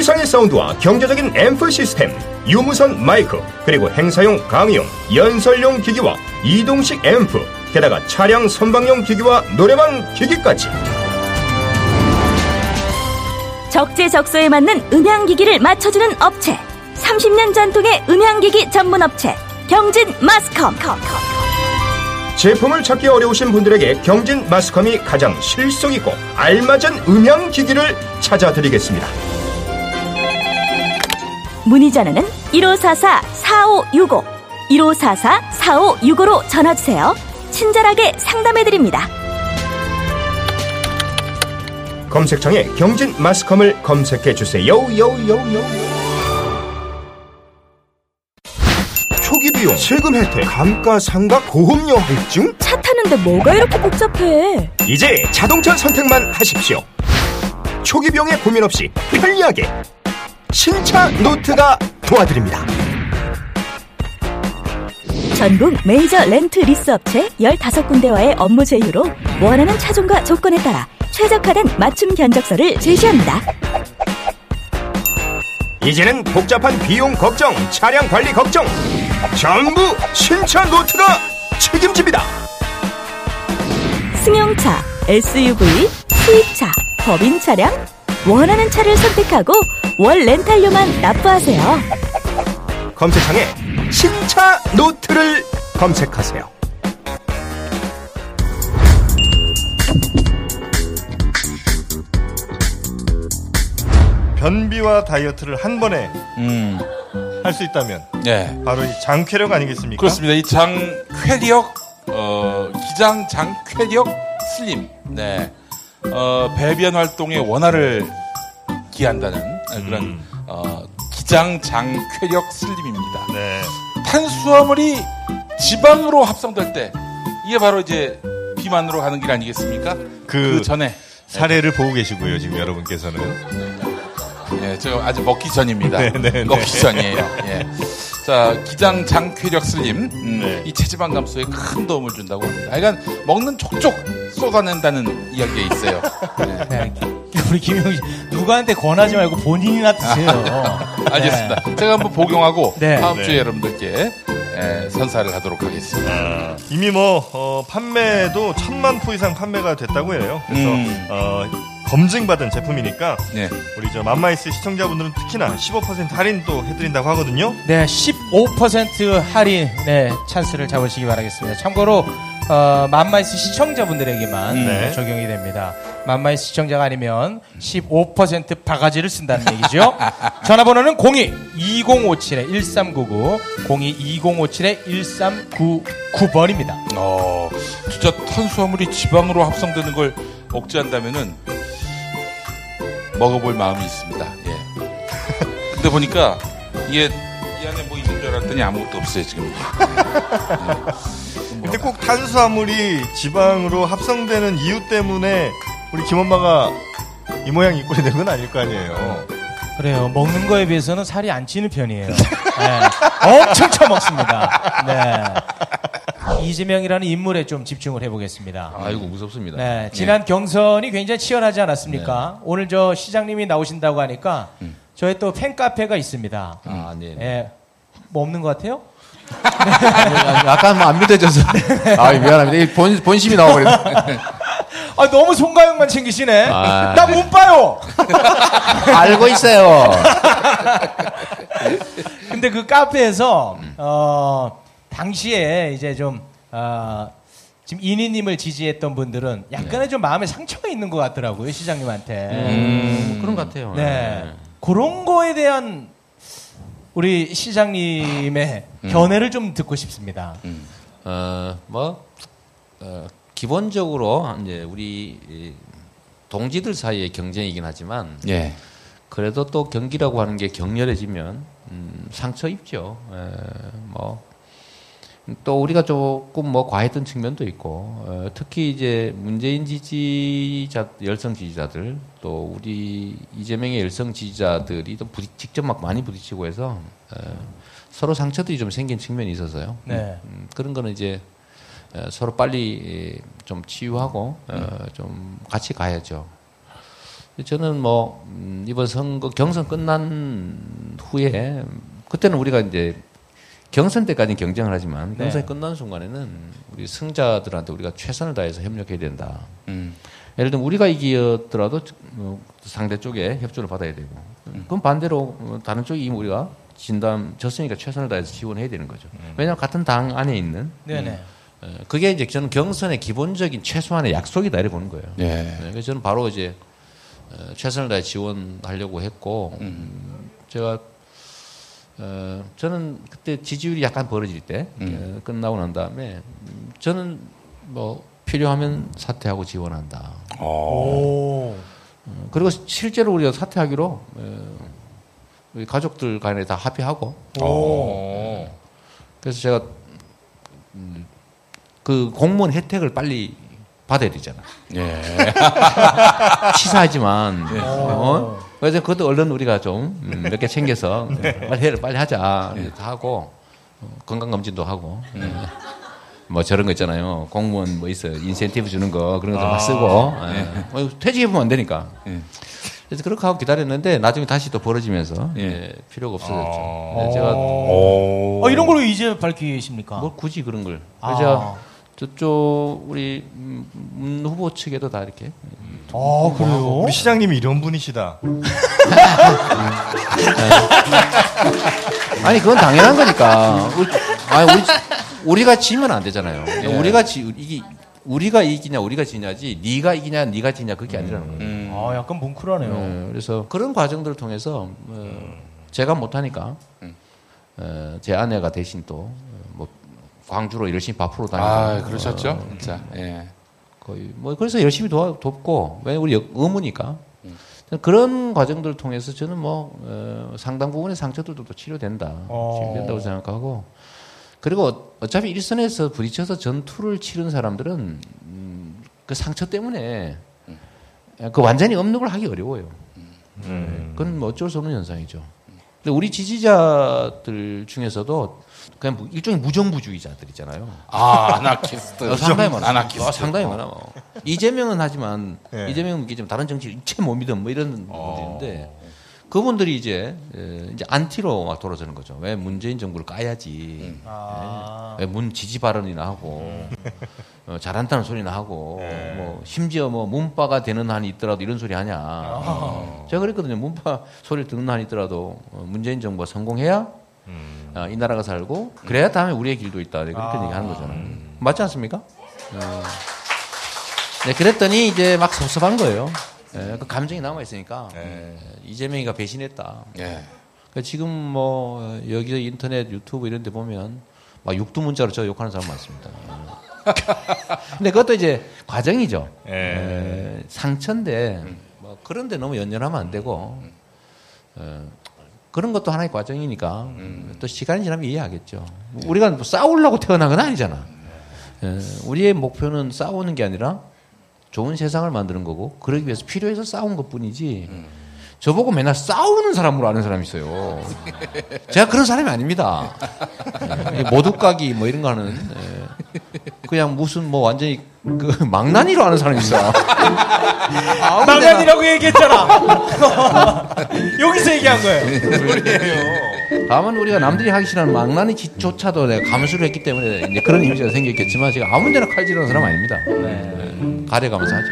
최상의 사운드와 경제적인 앰프 시스템, 유무선 마이크, 그리고 행사용 강의용, 연설용 기기와 이동식 앰프, 게다가 차량 선방용 기기와 노래방 기기까지. 적재적소에 맞는 음향기기를 맞춰주는 업체 30년 전통의 음향기기 전문 업체 경진 마스컴 제품을 찾기 어려우신 분들에게 경진 마스컴이 가장 실속 있고 알맞은 음향 기기를 찾아드리겠습니다. 문의 전화는 1544-4565 1544-4565로 전화주세요 친절하게 상담해드립니다 검색창에 경진 마스컴을 검색해 주세요. 요요요. 초기 비용, 세금 혜택, 감가상각, 보험료 할증? 차 타는데 뭐가 이렇게 복잡해 이제 자동차 선택만 하십시오. 초기 비용에 고민 없이 편리하게 신차 노트가 도와드립니다. 전국 메이저 렌트 리스 업체 15군데와의 업무 제휴로 원하는 차종과 조건에 따라 최적화된 맞춤 견적서를 제시합니다. 이제는 복잡한 비용 걱정, 차량 관리 걱정 전부 신차 노트가 책임집니다. 승용차, SUV, 수입차, 법인 차량 원하는 차를 선택하고 월 렌탈료만 납부하세요. 검색창에 신차 노트를 검색하세요. 변비와 다이어트를 한 번에 음. 할 수 있다면 네. 바로 이 장쾌력 아니겠습니까? 그렇습니다. 이 장쾌력, 어, 기장 장쾌력 슬림. 네. 어, 배변 활동의 원활을 기한다는 그런, 음. 어, 기장 장쾌력 슬림입니다. 네. 탄수화물이 지방으로 합성될 때, 이게 바로 이제 비만으로 가는 길 아니겠습니까? 그, 그 전에. 사례를 보고 계시고요, 지금 여러분께서는. 예, 저 아직 먹기 전입니다. 네, 네, 네. 먹기 전이에요. 예. 자, 기장 장쾌력 슬림. 음, 네. 이 체지방 감소에 큰 도움을 준다고 합니다. 하여간 먹는 족족 쏟아낸다는 이야기가 있어요. 네. 네. 우리 김영희 씨, 누구한테 권하지 말고 본인이나 드세요. 알겠습니다. 제가 한번 복용하고 네. 다음 네. 주에 여러분들께 예, 선사를 하도록 하겠습니다. 이미 뭐 어, 판매도 천만 포 이상 판매가 됐다고 해요. 그래서 음. 어, 검증받은 제품이니까 네. 우리 저 맘마이스 시청자분들은 특히나 15% 할인 또 해드린다고 하거든요. 네, 15% 할인 네, 찬스를 잡으시기 바라겠습니다. 참고로 어, 맘마이스 시청자분들에게만 음. 네, 적용이 됩니다. 맘마이스 시청자가 아니면 15% 바가지를 쓴다는 얘기죠. 전화번호는 02-2057-1399, 02-2057-1399번입니다. 어, 진짜 탄수화물이 지방으로 합성되는 걸 억제한다면은 먹어볼 마음이 있습니다. 예. 근데 보니까 이게 이 안에 뭐 있는 줄 알았더니 아무것도 없어요 지금. 근데 꼭 탄수화물이 지방으로 합성되는 이유 때문에 우리 김엄마가 이 모양 이 꼴이 된 건 아닐 거 아니에요. 그래요. 먹는 거에 비해서는 살이 안 찌는 편이에요. 네. 엄청 처먹습니다. 네. 이재명이라는 인물에 좀 집중을 해보겠습니다. 아이고 무섭습니다. 네, 지난 경선이 굉장히 치열하지 않았습니까? 오늘 저 시장님이 나오신다고 하니까 저희 또 팬카페가 있습니다. 아, 네. 예, 뭐 없는 것 같아요? 약간 뭐안 믿어져서. 아, 미안합니다. 본, 본심이 나와버렸네. 아, 너무 송가영만 챙기시네. 아, 나못 봐요. 알고 있어요. 근데 그 카페에서 어 당시에 이제 좀 어, 지금 이니님을 지지했던 분들은 약간의 좀 마음에 상처가 있는 것 같더라고요 시장님한테. 음, 그런 것 같아요. 네. 그런 거에 대한 우리 시장님의 견해를 좀 듣고 싶습니다. 어, 뭐, 어, 기본적으로 이제 우리 이 동지들 사이의 경쟁이긴 하지만 예. 그래도 또 경기라고 하는 게 격렬해지면 음, 상처 입죠. 에, 뭐. 또 우리가 조금 뭐 과했던 측면도 있고 어, 특히 이제 문재인 지지자 열성 지지자들 또 우리 이재명의 열성 지지자들이 또 부딪, 직접 막 많이 부딪히고 해서 어, 서로 상처들이 좀 생긴 측면이 있어서요. 네. 음, 그런 거는 이제 어, 서로 빨리 좀 치유하고 어, 좀 같이 가야죠. 저는 뭐 음, 이번 선거 경선 끝난 후에 그때는 우리가 이제 경선 때까지 경쟁을 하지만 네. 경선이 끝난 순간에는 우리 승자들한테 우리가 최선을 다해서 협력해야 된다. 음. 예를 들면 우리가 이기더라도 어, 상대 쪽에 협조를 받아야 되고 그럼 반대로 어, 다른 쪽이 이기면 우리가 진담 졌으니까 최선을 다해서 지원해야 되는 거죠. 왜냐하면 같은 당 안에 있는 네네. 어, 그게 이제 저는 경선의 기본적인 최소한의 약속이다 이렇게 보는 거예요. 예. 네, 그래서 저는 바로 이제 어, 최선을 다해 지원하려고 했고 음, 제가 어, 저는 그때 지지율이 약간 벌어질 때 어, 끝나고 난 다음에 음, 저는 뭐 필요하면 사퇴하고 지원한다. 오. 어, 그리고 실제로 우리가 사퇴하기로 어, 우리 가족들 간에 다 합의하고 오. 그래서 제가 음, 그 공무원 혜택을 빨리 받아야 되잖아. 예. 치사하지만 어? 그래서 그것도 얼른 우리가 좀 몇 개 챙겨서 빨리 해 빨리 하자 이렇게 다 하고 어, 건강 검진도 하고 예. 뭐 저런 거 있잖아요 공무원 뭐 있어요 인센티브 주는 거 그런 것도 막 쓰고 예. 뭐 퇴직해 보면 안 되니까 예. 그래서 그렇게 하고 기다렸는데 나중에 다시 또 벌어지면서 예. 예, 필요가 없어졌죠. 어. 네, 제가 어, 이런 걸왜 이제 밝히십니까? 뭘 굳이 그런 걸. 아. 그래서 제가 저쪽 우리 음, 문 후보 측에도 다 이렇게 아, 그래요? 우리 시장님이 이런 분이시다. 아니 그건 당연한 거니까. 우리, 아니 우리 우리가 지면 안 되잖아요. 예. 우리가 지 이기 우리가 이기냐 우리가 지냐지 네가 이기냐 네가 지냐 그게 아니라는 거예요. 음. 아, 약간 뭉클하네요. 네, 그래서 그런 과정들을 통해서 어, 제가 못하니까 어, 제 아내가 대신 또뭐 광주로 열심히 밥으로 다니고 아, 그러셨죠? 어, 진짜. 예. 거의 뭐 그래서 열심히 도와, 돕고 왜 우리 여- 의무니까 그런 과정들을 통해서 저는 뭐 어, 상당 부분의 상처들도 또 치료된다 어. 치료된다고 생각하고 그리고 어차피 일선에서 부딪혀서 전투를 치른 사람들은 음, 그 상처 때문에 그 완전히 없는 하기 어려워요. 음. 그건 뭐 어쩔 수 없는 현상이죠. 근데 우리 지지자들 중에서도 그냥 무- 일종의 무정부주의자들이잖아요. 아, 아나키스트. 어, 상당히 많아. 아나키스트. 어, 상당히 많아. 뭐. 이재명은 하지만 예. 이재명은 이게 좀 다른 정치 일체 못 믿음 뭐 이런 분들인데 그분들이 이제 에, 이제 안티로 막 돌아서는 거죠. 왜 문재인 정부를 까야지. 아. 왜문 지지 발언이나 하고 어, 잘한다는 소리나 하고 뭐 심지어 뭐 문파가 되는 한이 있더라도 이런 소리 하냐. 제가 그랬거든요. 문파 소리를 듣는 한이 있더라도 어, 문재인 정부가 성공해야 아, 이 나라가 살고 그래야 다음에 우리의 길도 있다. 네, 그렇게 얘기하는 거잖아요. 맞지 않습니까? 어. 네, 그랬더니 이제 막 섭섭한 거예요. 예, 그 감정이 남아 있으니까 예, 이재명이가 배신했다. 예. 그 지금 뭐 여기 인터넷 유튜브 이런 데 보면 막 육두 문자로 저 욕하는 사람 많습니다. 근데 그것도 이제 과정이죠. 예. 에, 상처인데 뭐 그런데 너무 연연하면 안 되고 어, 그런 것도 하나의 과정이니까 또 시간이 지나면 이해하겠죠. 우리가 뭐 싸우려고 태어난 건 아니잖아. 에, 우리의 목표는 싸우는 게 아니라 좋은 세상을 만드는 거고 그러기 위해서 필요해서 싸운 것뿐이지. 저보고 맨날 싸우는 사람으로 아는 사람이 있어요. 제가 그런 사람이 아닙니다. 예, 모두까기 뭐 이런 거 하는 예. 그냥 무슨 뭐 완전히 그 망나니로 아는 사람이 있어. 망간이라고 얘기했잖아. 여기서 얘기한 거예요. 다만 우리가 남들이 하기 싫어하는 망나니 짓조차도 내가 감수를 했기 때문에 이제 그런 이미지가 생겼겠지만 제가 아무 데나 칼질하는 사람 아닙니다. 예, 가려가면서 하죠.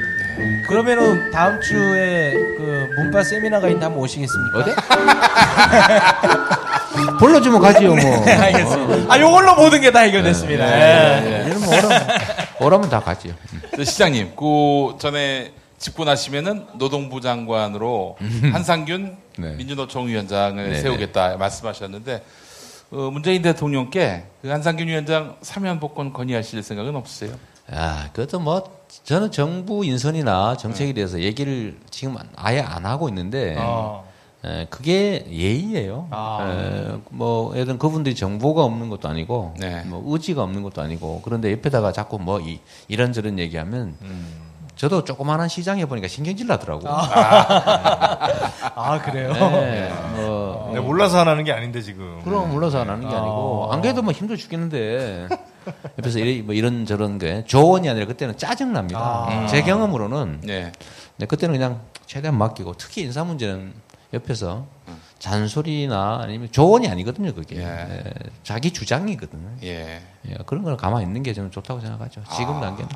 그러면은 다음 주에 그 문파 세미나가 있는데 한번 오시겠습니까? 어디? 불러주면 가지요 뭐. 네, 알겠습니다. 아, 요걸로 모든 게 다 해결됐습니다. 예. 이러면 오라면, 오라면 다 가지요. 저 시장님, 그 전에 집고 나시면은 노동부 장관으로 한상균 네. 민주노총 위원장을. 세우겠다 말씀하셨는데 어, 문재인 대통령께 그 한상균 위원장 사면 복권 건의하실 생각은 없으세요? 아, 그것도 뭐 저는 정부 인선이나 정책에 대해서 얘기를 지금 아예 안 하고 있는데 어. 에, 그게 예의예요. 아. 에, 뭐 예를 들면 그분들이 정보가 없는 것도 아니고 네. 뭐 의지가 없는 것도 아니고 그런데 옆에다가 자꾸 뭐 이, 이런저런 얘기하면 저도 조그마한 시장에 보니까 신경질 나더라고. 아, 그래요? 네, 뭐 내가 몰라서 안 하는 게 아닌데 지금. 그럼 몰라서 안 하는 게 아니고 안 그래도 뭐 힘들어 죽겠는데 옆에서 이래, 뭐 이런 저런 게 조언이 아니라 그때는 짜증 납니다. 제 경험으로는 네. 네, 그때는 그냥 최대한 맡기고 특히 인사 문제는 옆에서 잔소리나 아니면 조언이 아니거든요 그게 예. 예, 자기 주장이거든요. 예. 예, 그런 걸 가만히 있는 게 저는 좋다고 생각하죠. 지금 단계는.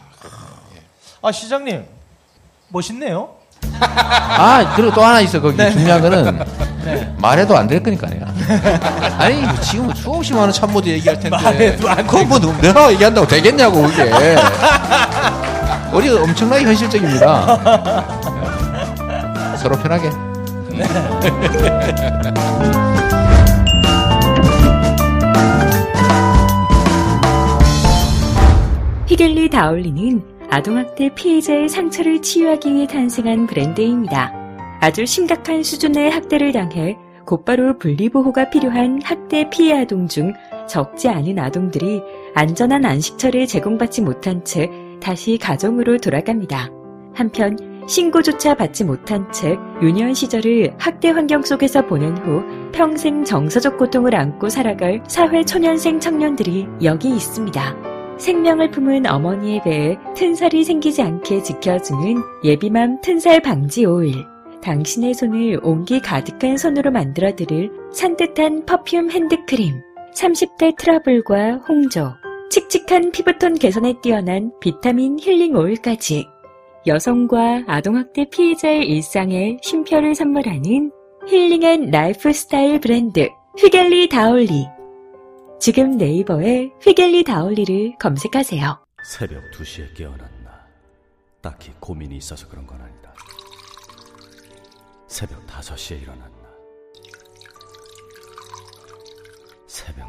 아, 시장님. 멋있네요. 아 그리고 또 하나 있어 거기 중요한 거는 말해도 안 될 거니까 아니야. 아니 뭐 지금 수없이 많은 참모들 얘기할 텐데 말해도 안 그거 뭐 내가 얘기한다고 되겠냐고 그게. 우리가 엄청나게 현실적입니다. 서로 편하게. 히겔리 다올리는 아동학대 피해자의 상처를 치유하기 위해 탄생한 브랜드입니다. 아주 심각한 수준의 학대를 당해 곧바로 분리보호가 필요한 학대 피해 아동 중 적지 않은 아동들이 안전한 안식처를 제공받지 못한 채 다시 가정으로 돌아갑니다. 한편 신고조차 받지 못한 채 유년 시절을 학대 환경 속에서 보낸 후 평생 정서적 고통을 안고 살아갈 사회 초년생 청년들이 여기 있습니다. 생명을 품은 어머니의 배에 튼살이 생기지 않게 지켜주는 예비맘 튼살 방지 오일. 당신의 손을 온기 가득한 손으로 만들어 드릴 산뜻한 퍼퓸 핸드크림. 30대 트러블과 홍조, 칙칙한 피부톤 개선에 뛰어난 비타민 힐링 오일까지 여성과 아동학대 피해자의 일상에 쉼표를 선물하는 힐링한 라이프 스타일 브랜드 휘겔리 다올리. 지금 네이버에 휘겔리 다올리를 검색하세요. 새벽 2시에 깨어났나. 딱히 고민이 있어서 그런 건 아니다. 새벽 5시에 일어났나. 새벽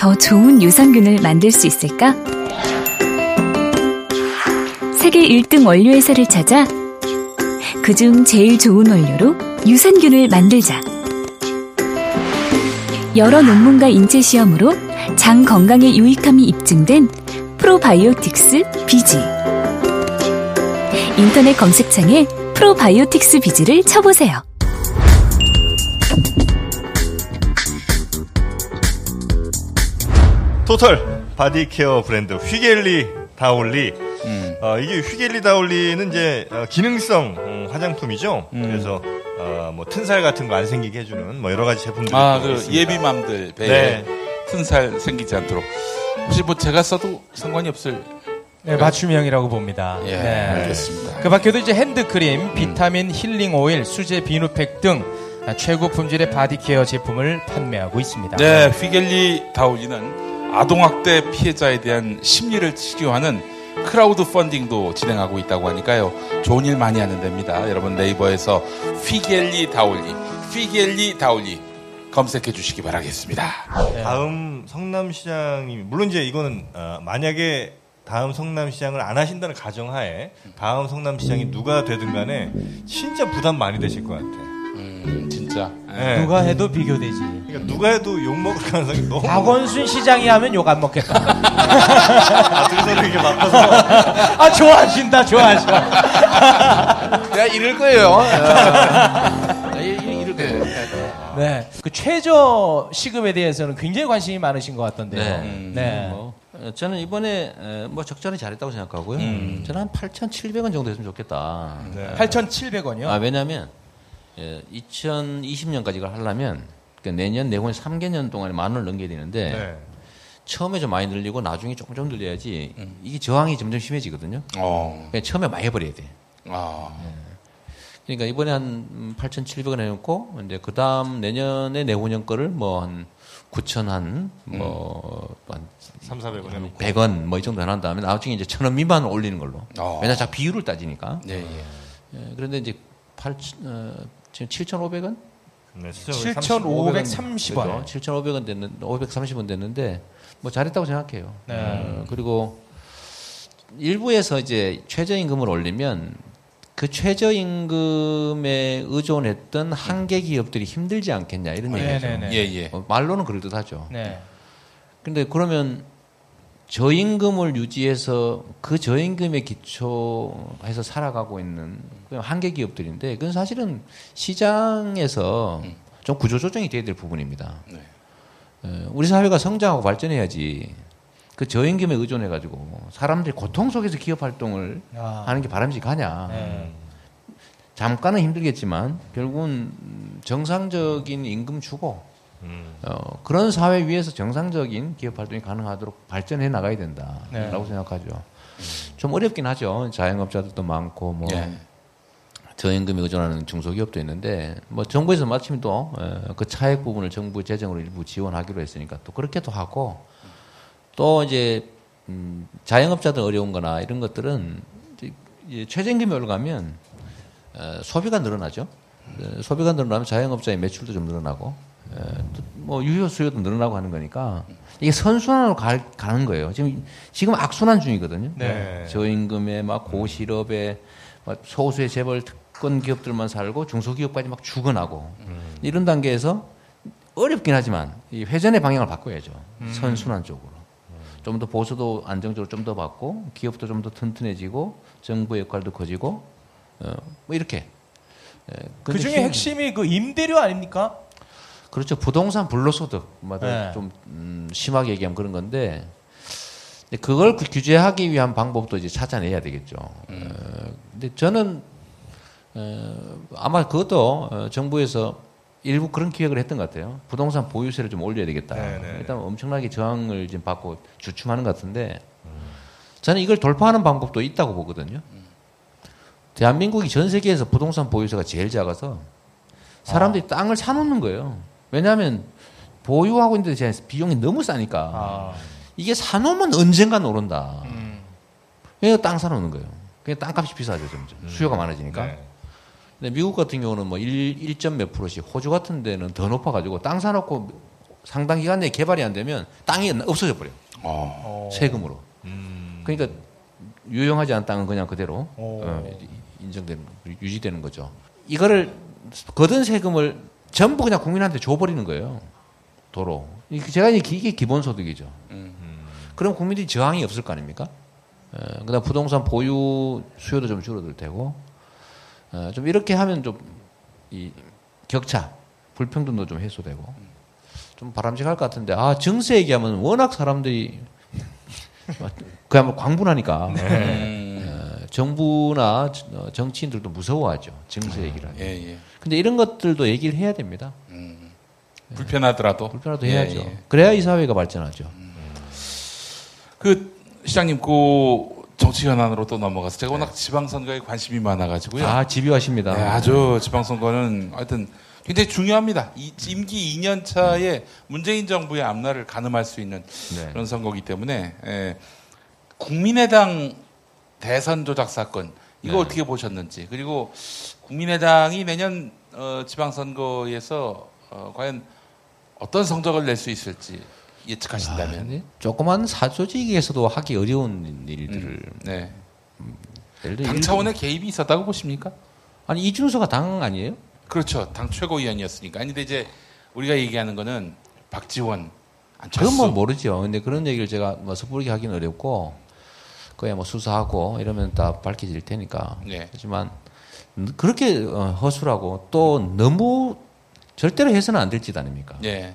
더 좋은 유산균을 만들 수 있을까? 세계 1등 원료 회사를 찾아 그중 제일 좋은 원료로 유산균을 만들자. 여러 논문과 인체 시험으로 장 건강에 유익함이 입증된 프로바이오틱스 비지. 인터넷 검색창에 프로바이오틱스 비지를 쳐보세요. 토털 바디케어 브랜드 휘겔리 다올리. 어, 이게 휘겔리 다올리는 이제 어, 기능성 음, 화장품이죠. 그래서 어, 뭐 튼살 같은 거 안 생기게 해주는 뭐 여러 가지 제품들이 아, 또그 있습니다. 예비맘들 배에 네. 튼살 생기지 않도록. 혹시 뭐 제가 써도 상관이 없을. 네, 맞춤형이라고 봅니다. 예, 네. 알겠습니다. 그 밖에도 이제 핸드크림, 비타민 힐링 오일, 수제 비누팩 등 최고 품질의 바디케어 제품을 판매하고 있습니다. 네, 휘겔리 다올리는 아동학대 피해자에 대한 심리를 치료하는 크라우드 펀딩도 진행하고 있다고 하니까요. 좋은 일 많이 하는 데입니다. 여러분 네이버에서 휘겔리 다올리, 휘겔리 다올리 검색해 주시기 바라겠습니다. 다음 성남시장이 물론 이제 이거는 어, 만약에 다음 성남시장을 안 하신다는 가정하에 다음 성남시장이 누가 되든 간에 진짜 부담 많이 되실 것 같아. 음, 진짜. 네. 누가 해도 비교되지. 그러니까 누가 해도 욕 먹을 가능성이 너무 박원순 시장이 하면 욕 안 먹겠다. 아, 둘이서 이렇게 맡아서 아, 좋아하신다, 좋아하신다. 내가 이럴 거예요. 네, 이럴 거예요. 네. 그 최저 시급에 대해서는 굉장히 관심이 많으신 것 같던데요. 네. 네. 뭐, 어, 저는 이번에 에, 뭐 적절히 잘했다고 생각하고요. 음. 저는 한 8,700원 정도 했으면 좋겠다. 네. 8,700원이요? 아, 왜냐면 예, 2020년까지 이걸 하려면 그러니까 내년 내후년 3개년 동안에 만 원을 넘겨야 되는데 네. 처음에 좀 많이 늘리고 나중에 조금 좀 늘려야지 이게 저항이 점점 심해지거든요. 어. 그냥 처음에 많이 해버려야 돼. 아. 그러니까 이번에 한 8,700원 해놓고 이제 그 다음 내년에 내후년 거를 뭐 한 9천 한, 뭐, 한 3, 400원 해놓고 100원 뭐 이 정도 해놓은 다음에 나중에 이제 천 원 미만 올리는 걸로. 어. 왜냐 자 비율을 따지니까. 네, 예. 예, 그런데 이제 8, 어, 지금 7,500원? 네, 7,530원. 7,500원 됐는, 530원 됐는데, 뭐 잘했다고 생각해요. 네. 어, 그리고 일부에서 이제 최저임금을 올리면 그 최저임금에 의존했던 한계 기업들이 힘들지 않겠냐 이런 네, 얘기죠. 네, 네. 예, 예. 어, 말로는 그럴듯하죠. 네. 근데 그러면 저임금을 유지해서 그 저임금에 기초해서 살아가고 있는 그냥 한계 기업들인데 그건 사실은 시장에서 좀 구조 조정이 돼야 될 부분입니다. 네. 에, 우리 사회가 성장하고 발전해야지 그 저임금에 의존해 가지고 사람들이 고통 속에서 기업 활동을 아. 하는 게 바람직하냐? 네. 잠깐은 힘들겠지만 결국은 정상적인 임금 주고 음. 어, 그런 사회 위에서 정상적인 기업 활동이 가능하도록 발전해 나가야 된다라고 네. 생각하죠. 좀 어렵긴 하죠. 자영업자들도 많고 뭐 예. 저임금에 의존하는 중소기업도 있는데 뭐 정부에서 마침 또 그 차액 부분을 정부 재정으로 일부 지원하기로 했으니까 또 그렇게도 하고 또 이제 음, 자영업자들 어려운 거나 이런 것들은 이제 이 최저임금이 올라가면 어, 소비가 늘어나죠. 어, 소비가 늘어나면 자영업자의 매출도 좀 늘어나고 뭐 유효 수요도 늘어나고 하는 거니까 이게 선순환으로 가, 가는 거예요. 지금 지금 악순환 중이거든요. 네. 저임금에 막 고실업에 막 소수의 재벌 특권 기업들만 살고 중소기업까지 막 죽어나고 이런 단계에서 어렵긴 하지만 이 회전의 방향을 바꿔야죠. 선순환 쪽으로. 좀 더 보수도 안정적으로 좀 더 받고 기업도 좀 더 튼튼해지고 정부의 역할도 커지고 어, 뭐 이렇게. 예, 그 중에 힘- 핵심이 그 임대료 아닙니까? 그렇죠. 부동산 불로소득마다 네. 좀 음, 심하게 얘기하면 그런 건데 그걸 그 규제하기 위한 방법도 이제 찾아내야 되겠죠. 음. 어, 근데 저는 어, 아마 그것도 어, 정부에서 일부 그런 기획을 했던 것 같아요. 부동산 보유세를 좀 올려야 되겠다. 네, 네. 일단 엄청나게 저항을 지금 받고 주춤하는 것 같은데 저는 이걸 돌파하는 방법도 있다고 보거든요. 대한민국이 전 세계에서 부동산 보유세가 제일 작아서 사람들이 땅을 사놓는 거예요. 왜냐하면 보유하고 있는데 제 비용이 너무 싸니까 아. 이게 사놓으면 언젠간 오른다. 음. 그래서 땅 사놓는 거예요. 그냥 땅값이 비싸죠 점점 수요가 많아지니까. 네. 근데 미국 같은 경우는 뭐 1, 1점 몇 프로씩, 호주 같은 데는 더 높아가지고 땅 사놓고 상당 기간 내에 개발이 안 되면 땅이 없어져 버려요. 어. 세금으로. 음. 그러니까 유용하지 않은 땅은 그냥 그대로 오. 어, 인정되는 유지되는 거죠. 이거를 거둔 세금을 전부 그냥 국민한테 줘버리는 거예요. 도로. 제가 이제 이게 기본소득이죠. 음. 그럼 국민들이 저항이 없을 거 아닙니까? 어, 그다음 부동산 보유 수요도 좀 줄어들 테고, 어, 좀 이렇게 하면 좀 이 격차, 불평등도 좀 해소되고, 좀 바람직할 것 같은데, 아 증세 얘기하면 워낙 사람들이 그야말로 광분하니까 음. 어, 정부나 어, 정치인들도 무서워하죠 증세 얘기를. 하면. 예, 예. 근데 이런 것들도 얘기를 해야 됩니다. 음. 불편하더라도. 불편하도 예, 해야죠. 예. 그래야 이 사회가 발전하죠. 그 시장님 그 정치 현안으로 또 넘어가서 제가 워낙 지방선거에 관심이 많아가지고요. 아 집요하십니다. 네, 아주 지방선거는 하여튼 굉장히 중요합니다. 이 임기 2년 차에 문재인 정부의 앞날을 가늠할 수 있는 네. 그런 선거이기 때문에 예, 국민의당 대선 조작 사건 이거 네. 어떻게 보셨는지 그리고 국민의당이 내년 어, 지방선거에서 어, 과연 어떤 성적을 낼 수 있을지 예측하신다면 네. 조그만 사조직에서도 하기 어려운 일들을 네. 예를 들어 당 차원의 개입이 있었다고 보십니까? 아니 이준서가 당 아니에요? 그렇죠. 당 최고위원이었으니까. 아니 근데 이제 우리가 얘기하는 거는 박지원, 안철수. 그건 뭐 모르죠. 근데 그런 얘기를 제가 뭐 섣부르게 하기는 어렵고 그야 뭐 수사하고 이러면 다 밝혀질 테니까. 네. 하지만 그렇게 어, 허술하고 또 너무 절대로 해서는 안 될 짓 아닙니까? 예.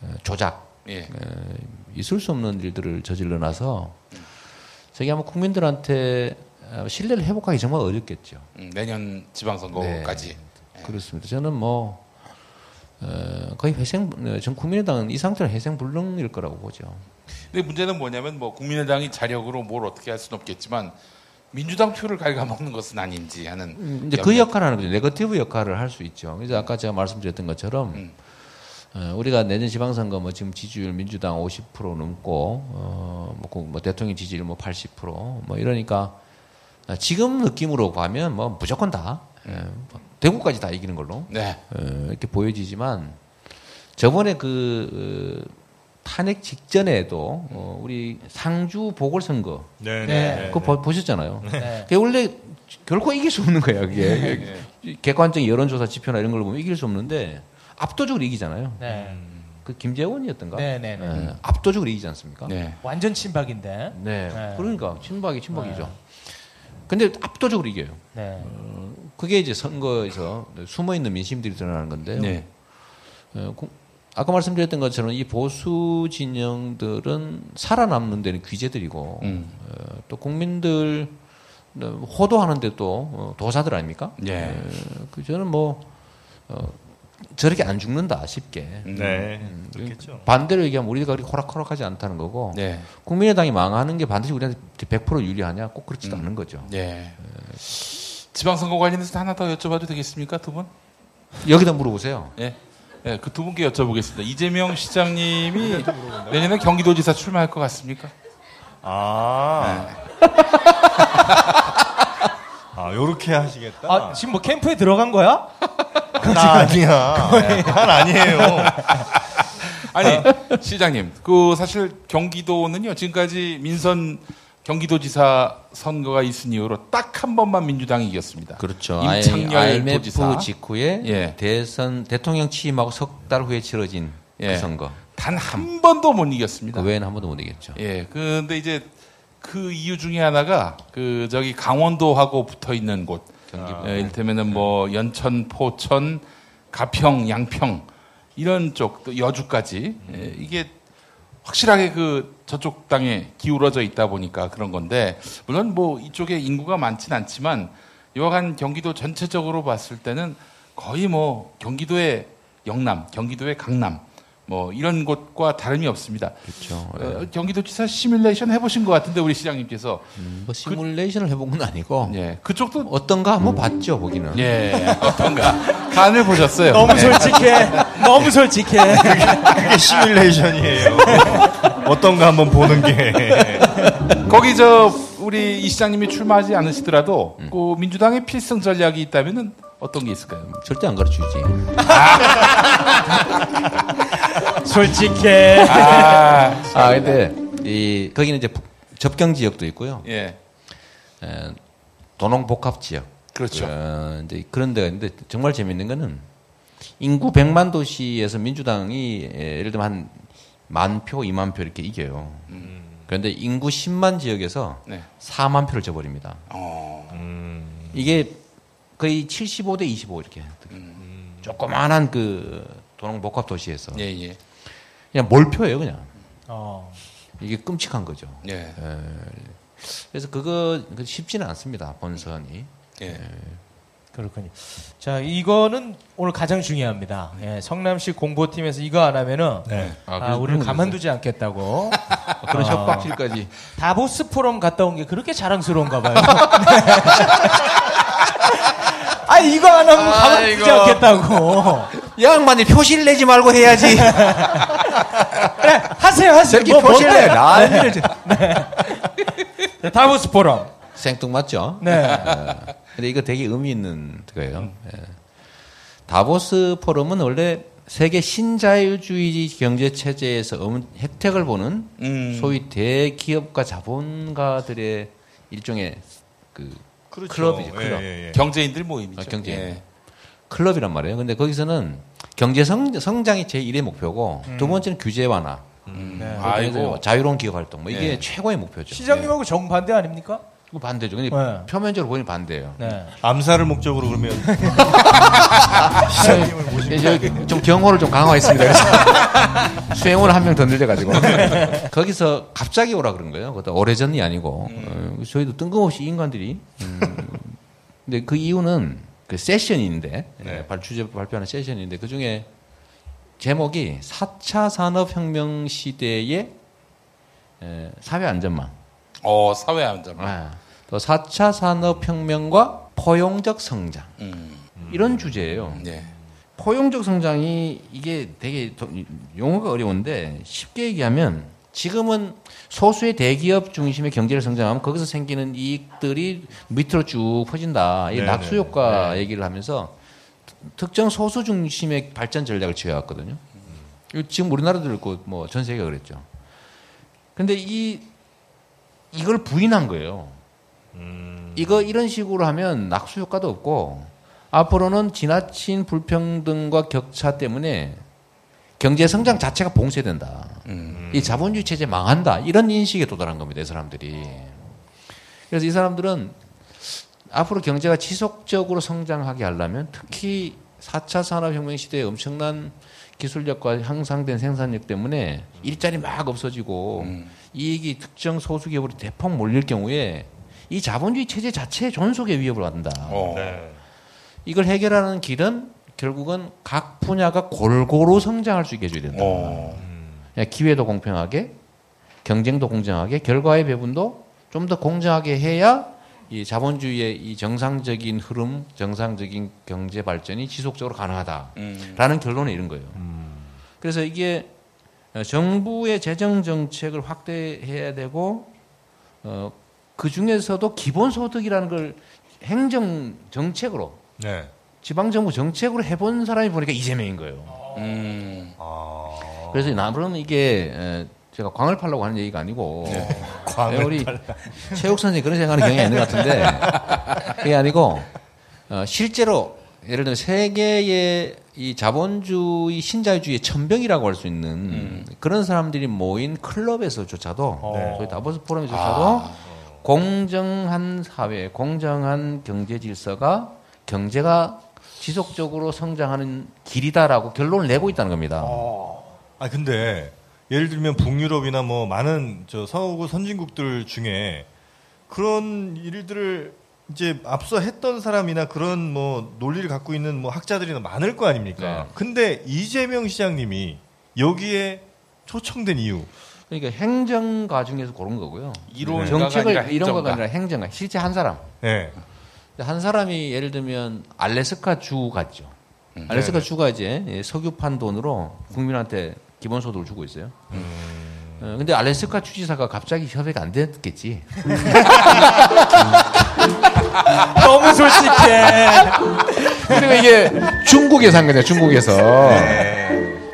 어, 조작. 예. 에, 있을 수 없는 일들을 저질러 놔서 저게 아마 국민들한테 어, 신뢰를 회복하기 정말 어렵겠죠. 음, 내년 지방선거까지. 그렇습니다. 저는 뭐 어, 거의 회생, 어, 전 국민의당은 이 상태로 회생불능일 거라고 보죠. 근데 문제는 뭐냐면 뭐 국민의당이 자력으로 뭘 어떻게 할 수는 없겠지만 민주당 표를 갉아먹는 것은 아닌지 하는. 음, 이제 그. 역할을 하는 거죠. 네거티브 역할을 할 수 있죠. 그래서 아까 제가 말씀드렸던 것처럼 음. 어, 우리가 내년 지방선거 뭐 지금 지지율 민주당 50% 넘고 어, 뭐, 그뭐 대통령 지지율 뭐 80%뭐 이러니까 아, 지금 느낌으로 가면 뭐 무조건 다 예, 뭐 대구까지 다 이기는 걸로 네. 어, 이렇게 보여지지만 저번에 그 어, 탄핵 직전에도 어, 우리 상주 보궐선거 네, 네. 네. 그거 보- 보셨잖아요. 네. 그게 원래 결코 이길 수 없는 거예요. 그게 객관적인 여론조사 지표나 이런 걸 보면 이길 수 없는데 압도적으로 이기잖아요. 네. 그 김재원이었던가? 네, 네, 네. 예, 압도적으로 이기지 않습니까? 네. 완전 친박인데. 네. 네. 그러니까 친박이 친박이죠. 근데 압도적으로 이겨요. 네. 그게 이제 선거에서 숨어 있는 민심들이 드러나는 건데요. 네. 어, 구- 아까 말씀드렸던 것처럼 이 보수 진영들은 살아남는 데는 귀재들이고 음. 어, 또 국민들 어, 호도하는데 또 어, 도사들 아닙니까? 예. 어, 그 저는 뭐 어, 저렇게 안 죽는다 쉽게. 네. 음, 그렇겠죠. 반대로 얘기하면 우리가 그렇게 호락호락하지 않다는 거고 네. 국민의당이 망하는 게 반드시 우리한테 100% 유리하냐? 꼭 그렇지도 않은 거죠. 네. 지방선거 관련해서 하나 더 여쭤봐도 되겠습니까, 두 분? 여기다 물어보세요. 예. 예, 그두 분께 여쭤보겠습니다. 이재명 시장님이 내년에 경기도지사 출마할 것 같습니까? 아. 아, 요렇게 하시겠다. 아, 지금 뭐 캠프에 들어간 거야? 나 아니야. 난 아니에요. 아니 시장님 그 사실 경기도는요 지금까지 민선 경기도지사 선거가 있은 이후로 딱 한 번만 민주당이 이겼습니다. 그렇죠. 임창열 IMF 도지사 직후에 예. 대선 대통령 취임하고 석 달 후에 치러진 예. 그 선거. 단 한 번도 못 이겼습니다. 그 외에는 한 번도 못 이겼죠. 예, 근데 이제 그 이유 중에 하나가 그 저기 강원도하고 붙어 있는 곳. 경기 예, 이를테면은 뭐 연천, 포천, 가평, 양평 이런 쪽 또 여주까지 예, 이게 확실하게 그 저쪽 땅에 기울어져 있다 보니까 그런 건데 물론 뭐 이쪽에 인구가 많진 않지만 여하간 경기도 전체적으로 봤을 때는 거의 뭐 경기도의 영남, 경기도의 강남 뭐 이런 곳과 다름이 없습니다. 그렇죠. 어, 경기도지사 시뮬레이션 해보신 것 같은데 우리 시장님께서 뭐 시뮬레이션을 해본 건 아니고 예 그쪽도 어떤가 한번 봤죠 보기는. 예 어떤가 간을 보셨어요. 너무 네. 솔직해. 너무 솔직해. 그게 시뮬레이션이에요. 어떤가 한번 보는 게. 거기 저 우리 이 시장님이 출마하지 않으시더라도 그 민주당의 필승 전략이 있다면은 어떤 게 있을까요? 절대 안 가르쳐주지. 솔직해. 아, 아 근데 이 거기는 이제 북- 접경 지역도 있고요. 예, 에, 도농 복합 지역. 그렇죠. 어, 이제 그런 데가 있는데 정말 재밌는 거는 인구 100만 도시에서 민주당이 예, 예를 들면 한 만 표, 2만 표 이렇게 이겨요. 그런데 인구 10만 지역에서 네. 4만 표를 져버립니다. 어, 이게 거의 75대 25 이렇게. 조그만한 그 도농 복합 도시에서 예, 예, 그냥 몰표예요, 그냥. 어. 이게 끔찍한 거죠. 예, 그래서 그거 그 쉽지는 않습니다, 본선이. 예. 그렇군요. 자, 이거는 오늘 가장 중요합니다. 예, 성남시 공보팀에서 이거 안 하면은 네. 아, 그래서 우리를 가만두지 않겠다고. 그런 아. 협박질까지. 다보스 포럼 갔다 온 게 그렇게 자랑스러운가 봐요. 아, 이거 안 하면 가만두지 아이고. 않겠다고. 양반이 표시를 내지 말고 해야지. 그래, 하세요, 하세요. 저렇게 뭐, 표시를 내. 뭔데요? 난리를. 네, 다보스 포럼. 생뚱맞죠? 네. 근데 이거 되게 의미 있는 거예요. 예. 다보스 포럼은 원래 세계 신자유주의 경제 체제에서 음- 혜택을 보는 음. 소위 대기업과 자본가들의 일종의 그 클럽이죠, 클럽. 예, 예, 예. 경제인들 모임이죠. 아, 경제인. 예. 클럽이란 말이에요. 근데 거기서는 경제 성, 성장이 제1의 목표고 두 번째는 규제 완화. 네. 아이고. 자유로운 기업 활동. 뭐 이게 예. 최고의 목표죠. 시장님하고 정반대 아닙니까? 반대죠. 근데 네. 표면적으로 보이면 반대예요. 네. 암살을 목적으로 그러면 예, 저, 좀 경호를 좀 강화했습니다. 그래서 수행원을 한 명 더 늘려가지고 거기서 갑자기 오라 그런 거예요. 그것도 오래 전이 아니고 어, 저희도 뜬금없이 인간들이. 음, 근데 그 이유는 그 세션인데 네. 발 주제 발표하는 세션인데 그 중에 제목이 4차 산업혁명 시대의 에, 사회 안전망. 어 사회 안전. 아, 또 4차 산업혁명과 포용적 성장. 음, 이런 주제예요. 예. 포용적 성장이 이게 되게 도- 용어가 어려운데 쉽게 얘기하면 지금은 소수의 대기업 중심의 경제를 성장하면 거기서 생기는 이익들이 밑으로 쭉 퍼진다. 이 네네. 낙수 효과 얘기를 하면서 특정 소수 중심의 발전 전략을 취해왔거든요. 이거 지금 우리나라도 그렇고 뭐 전 세계가 그랬죠. 근데 이 이걸 부인한 거예요. 이거 이런 식으로 하면 낙수 효과도 없고 앞으로는 지나친 불평등과 격차 때문에 경제 성장 자체가 봉쇄된다. 이 자본주의 체제 망한다. 이런 인식에 도달한 겁니다. 이 사람들이. 그래서 이 사람들은 앞으로 경제가 지속적으로 성장하게 하려면 특히 4차 산업혁명 시대에 엄청난 기술력과 향상된 생산력 때문에 일자리 막 없어지고 이익이 특정 소수 기업으로 대폭 몰릴 경우에 이 자본주의 체제 자체의 존속에 위협을 받는다. 어. 네. 이걸 해결하는 길은 결국은 각 분야가 골고루 성장할 수 있게 해줘야 된다. 어. 그냥 기회도 공평하게, 경쟁도 공정하게, 결과의 배분도 좀 더 공정하게 해야 이 자본주의의 이 정상적인 흐름, 정상적인 경제 발전이 지속적으로 가능하다라는 음. 결론에 이른 거예요. 그래서 이게 정부의 재정 정책을 확대해야 되고 어, 그 중에서도 기본소득이라는 걸 행정 정책으로 네. 지방 정부 정책으로 해본 사람이 보니까 이재명인 거예요. 음. 그래서 나무는 이게 에, 제가 광을 팔라고 하는 얘기가 아니고 광을 네, 우리 팔라. 체육 선생님 그런 생각하는 경향이 있는 것 같은데 그게 아니고 어, 실제로 예를 들어 세계의 이 자본주의 신자유주의의 천병이라고 할 수 있는 그런 사람들이 모인 클럽에서조차도 네. 저희 다보스 포럼에서조차도 공정한 사회, 공정한 경제 질서가 경제가 지속적으로 성장하는 길이다라고 결론을 내고 있다는 겁니다. 아 근데 예를 들면 북유럽이나 뭐 많은 저 서구 선진국들 중에 그런 일들을 이제 앞서 했던 사람이나 그런 뭐 논리를 갖고 있는 뭐 학자들이나 많을 거 아닙니까? 네. 근데 이재명 시장님이 여기에 초청된 이유. 그러니까 행정가 중에서 고른 거고요. 이론가가 정책을 아니라 이런 거가. 아니라 행정가. 실제 한 사람. 네. 한 사람이 예를 들면 알래스카 주 같죠. 음. 알래스카 네네. 주가 이제 예, 석유판 돈으로 국민한테 기본소득을 주고 있어요. 음. 어, 근데 알래스카 주지사가 갑자기 협의가 안 됐겠지. 너무 솔직해. 그리고 이게 중국에서 한 거냐, 중국에서.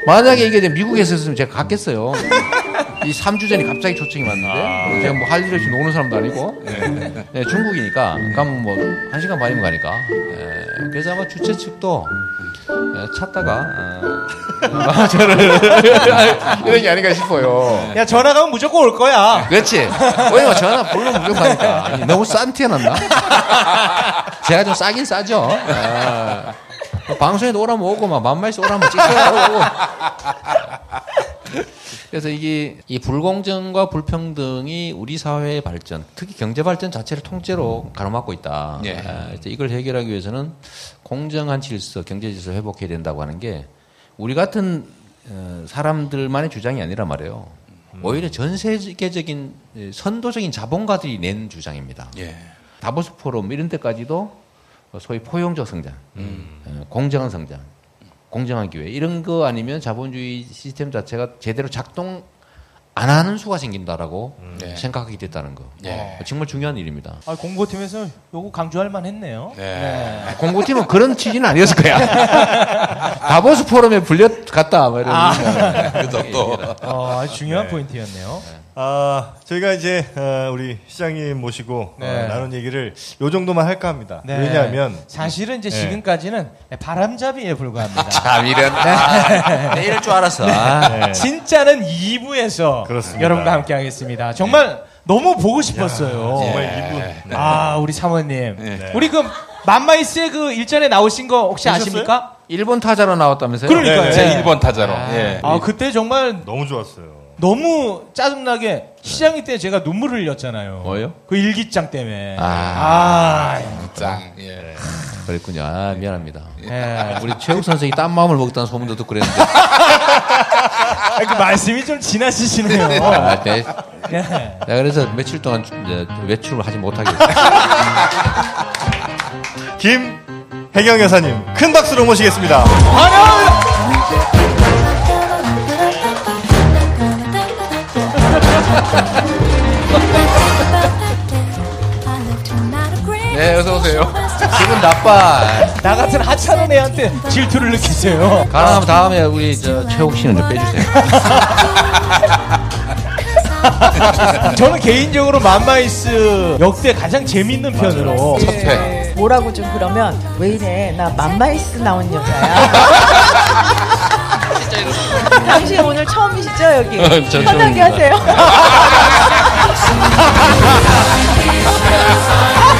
만약에 이게 미국에서 했으면 제가 갔겠어요. 이 3주 전에 갑자기 초청이 왔는데, 제가 뭐 할 일 없이 노는 사람도 아니고, 네, 중국이니까, 가면 뭐, 한 시간 반이면 가니까. 예, 그래서 아마 주최 측도, 예, 찾다가, 어, 저를, 이런 게 아닌가 싶어요. 야 전화 가면 무조건 올 거야. 그렇지. 왜냐면 전화 불러 무조건 하니까. 아니, 너무 싼 티 났나? 제가 좀 싸긴 싸죠. 아, 방송에도 오라면 오고, 막, 만마에서 오라면 찍어야 오고. 그래서 이게 이 불공정과 불평등이 우리 사회의 발전, 특히 경제 발전 자체를 통째로 가로막고 있다. 예. 아, 이걸 해결하기 위해서는 공정한 질서, 경제 질서 를 회복해야 된다고 하는 게 우리 같은 어, 사람들만의 주장이 아니라 말이에요. 오히려 전 세계적인 예, 선도적인 자본가들이 낸 주장입니다. 예. 다보스 포럼 이런 데까지도 소위 포용적 성장, 어, 공정한 성장, 공정한 기회 이런 거 아니면 자본주의 시스템 자체가 제대로 작동 안 하는 수가 생긴다라고 네. 생각하게 됐다는 거. 예. 정말 중요한 일입니다. 아, 공보팀에서 요거 강조할 만 했네요. 네. 공고팀은 그런 취지는 아니었을 거야. 다보스 포럼에 불려갔다. 뭐 이런. 그래도 또 어, 아주 중요한 포인트였네요. 아, 저희가 이제 어, 우리 시장님 모시고 네. 어, 나눈 얘기를 요 정도만 할까 합니다. 네. 왜냐하면 사실은 이제 네. 지금까지는 바람잡이에 불과합니다. 참 이런. 내 이럴 줄 알았어. 아. 네. 진짜는 2부에서 그렇습니다. 여러분과 함께 하겠습니다. 정말 너무 보고 싶었어요. 정말 예. 이분 아, 우리 사모님. 네. 우리 그 맘마이스의 그 일전에 나오신 거 혹시 보셨어요? 아십니까? 일본 타자로 나왔다면서요? 그러니까요. 네, 제 네. 1번 타자로. 예. 아, 그때 정말 너무 좋았어요. 너무 짜증나게 시장이 때 제가 눈물을 흘렸잖아요. 뭐요? 그 일기장 때문에. 아. 아, 짱. 예. 그랬군요. 아, 미안합니다. 예. 우리 최욱 선생이 딴 마음을 먹었다는 소문도 듣고 그랬는데. 아, 그 말씀이 좀 지나치시네요. 아, 네. 예. 내가 그래서 며칠 동안 외출을 하지 못하게 됐어요. 김혜경 여사님 큰 박수로 모시겠습니다. 네, 어서오세요. 기분 나빠. 나 같은 하찮은 애한테 질투를 느끼세요. 가능하면 다음에 우리 저 최욱 씨는 좀 빼주세요. 저는 개인적으로 맘마이스 역대 가장 재밌는 편으로. 네. 뭐라고 좀 그러면 왜 이래 나 맘마이스 나온 여자야 당신 오늘 처음이시죠 여기? 아, 편하게 하세요.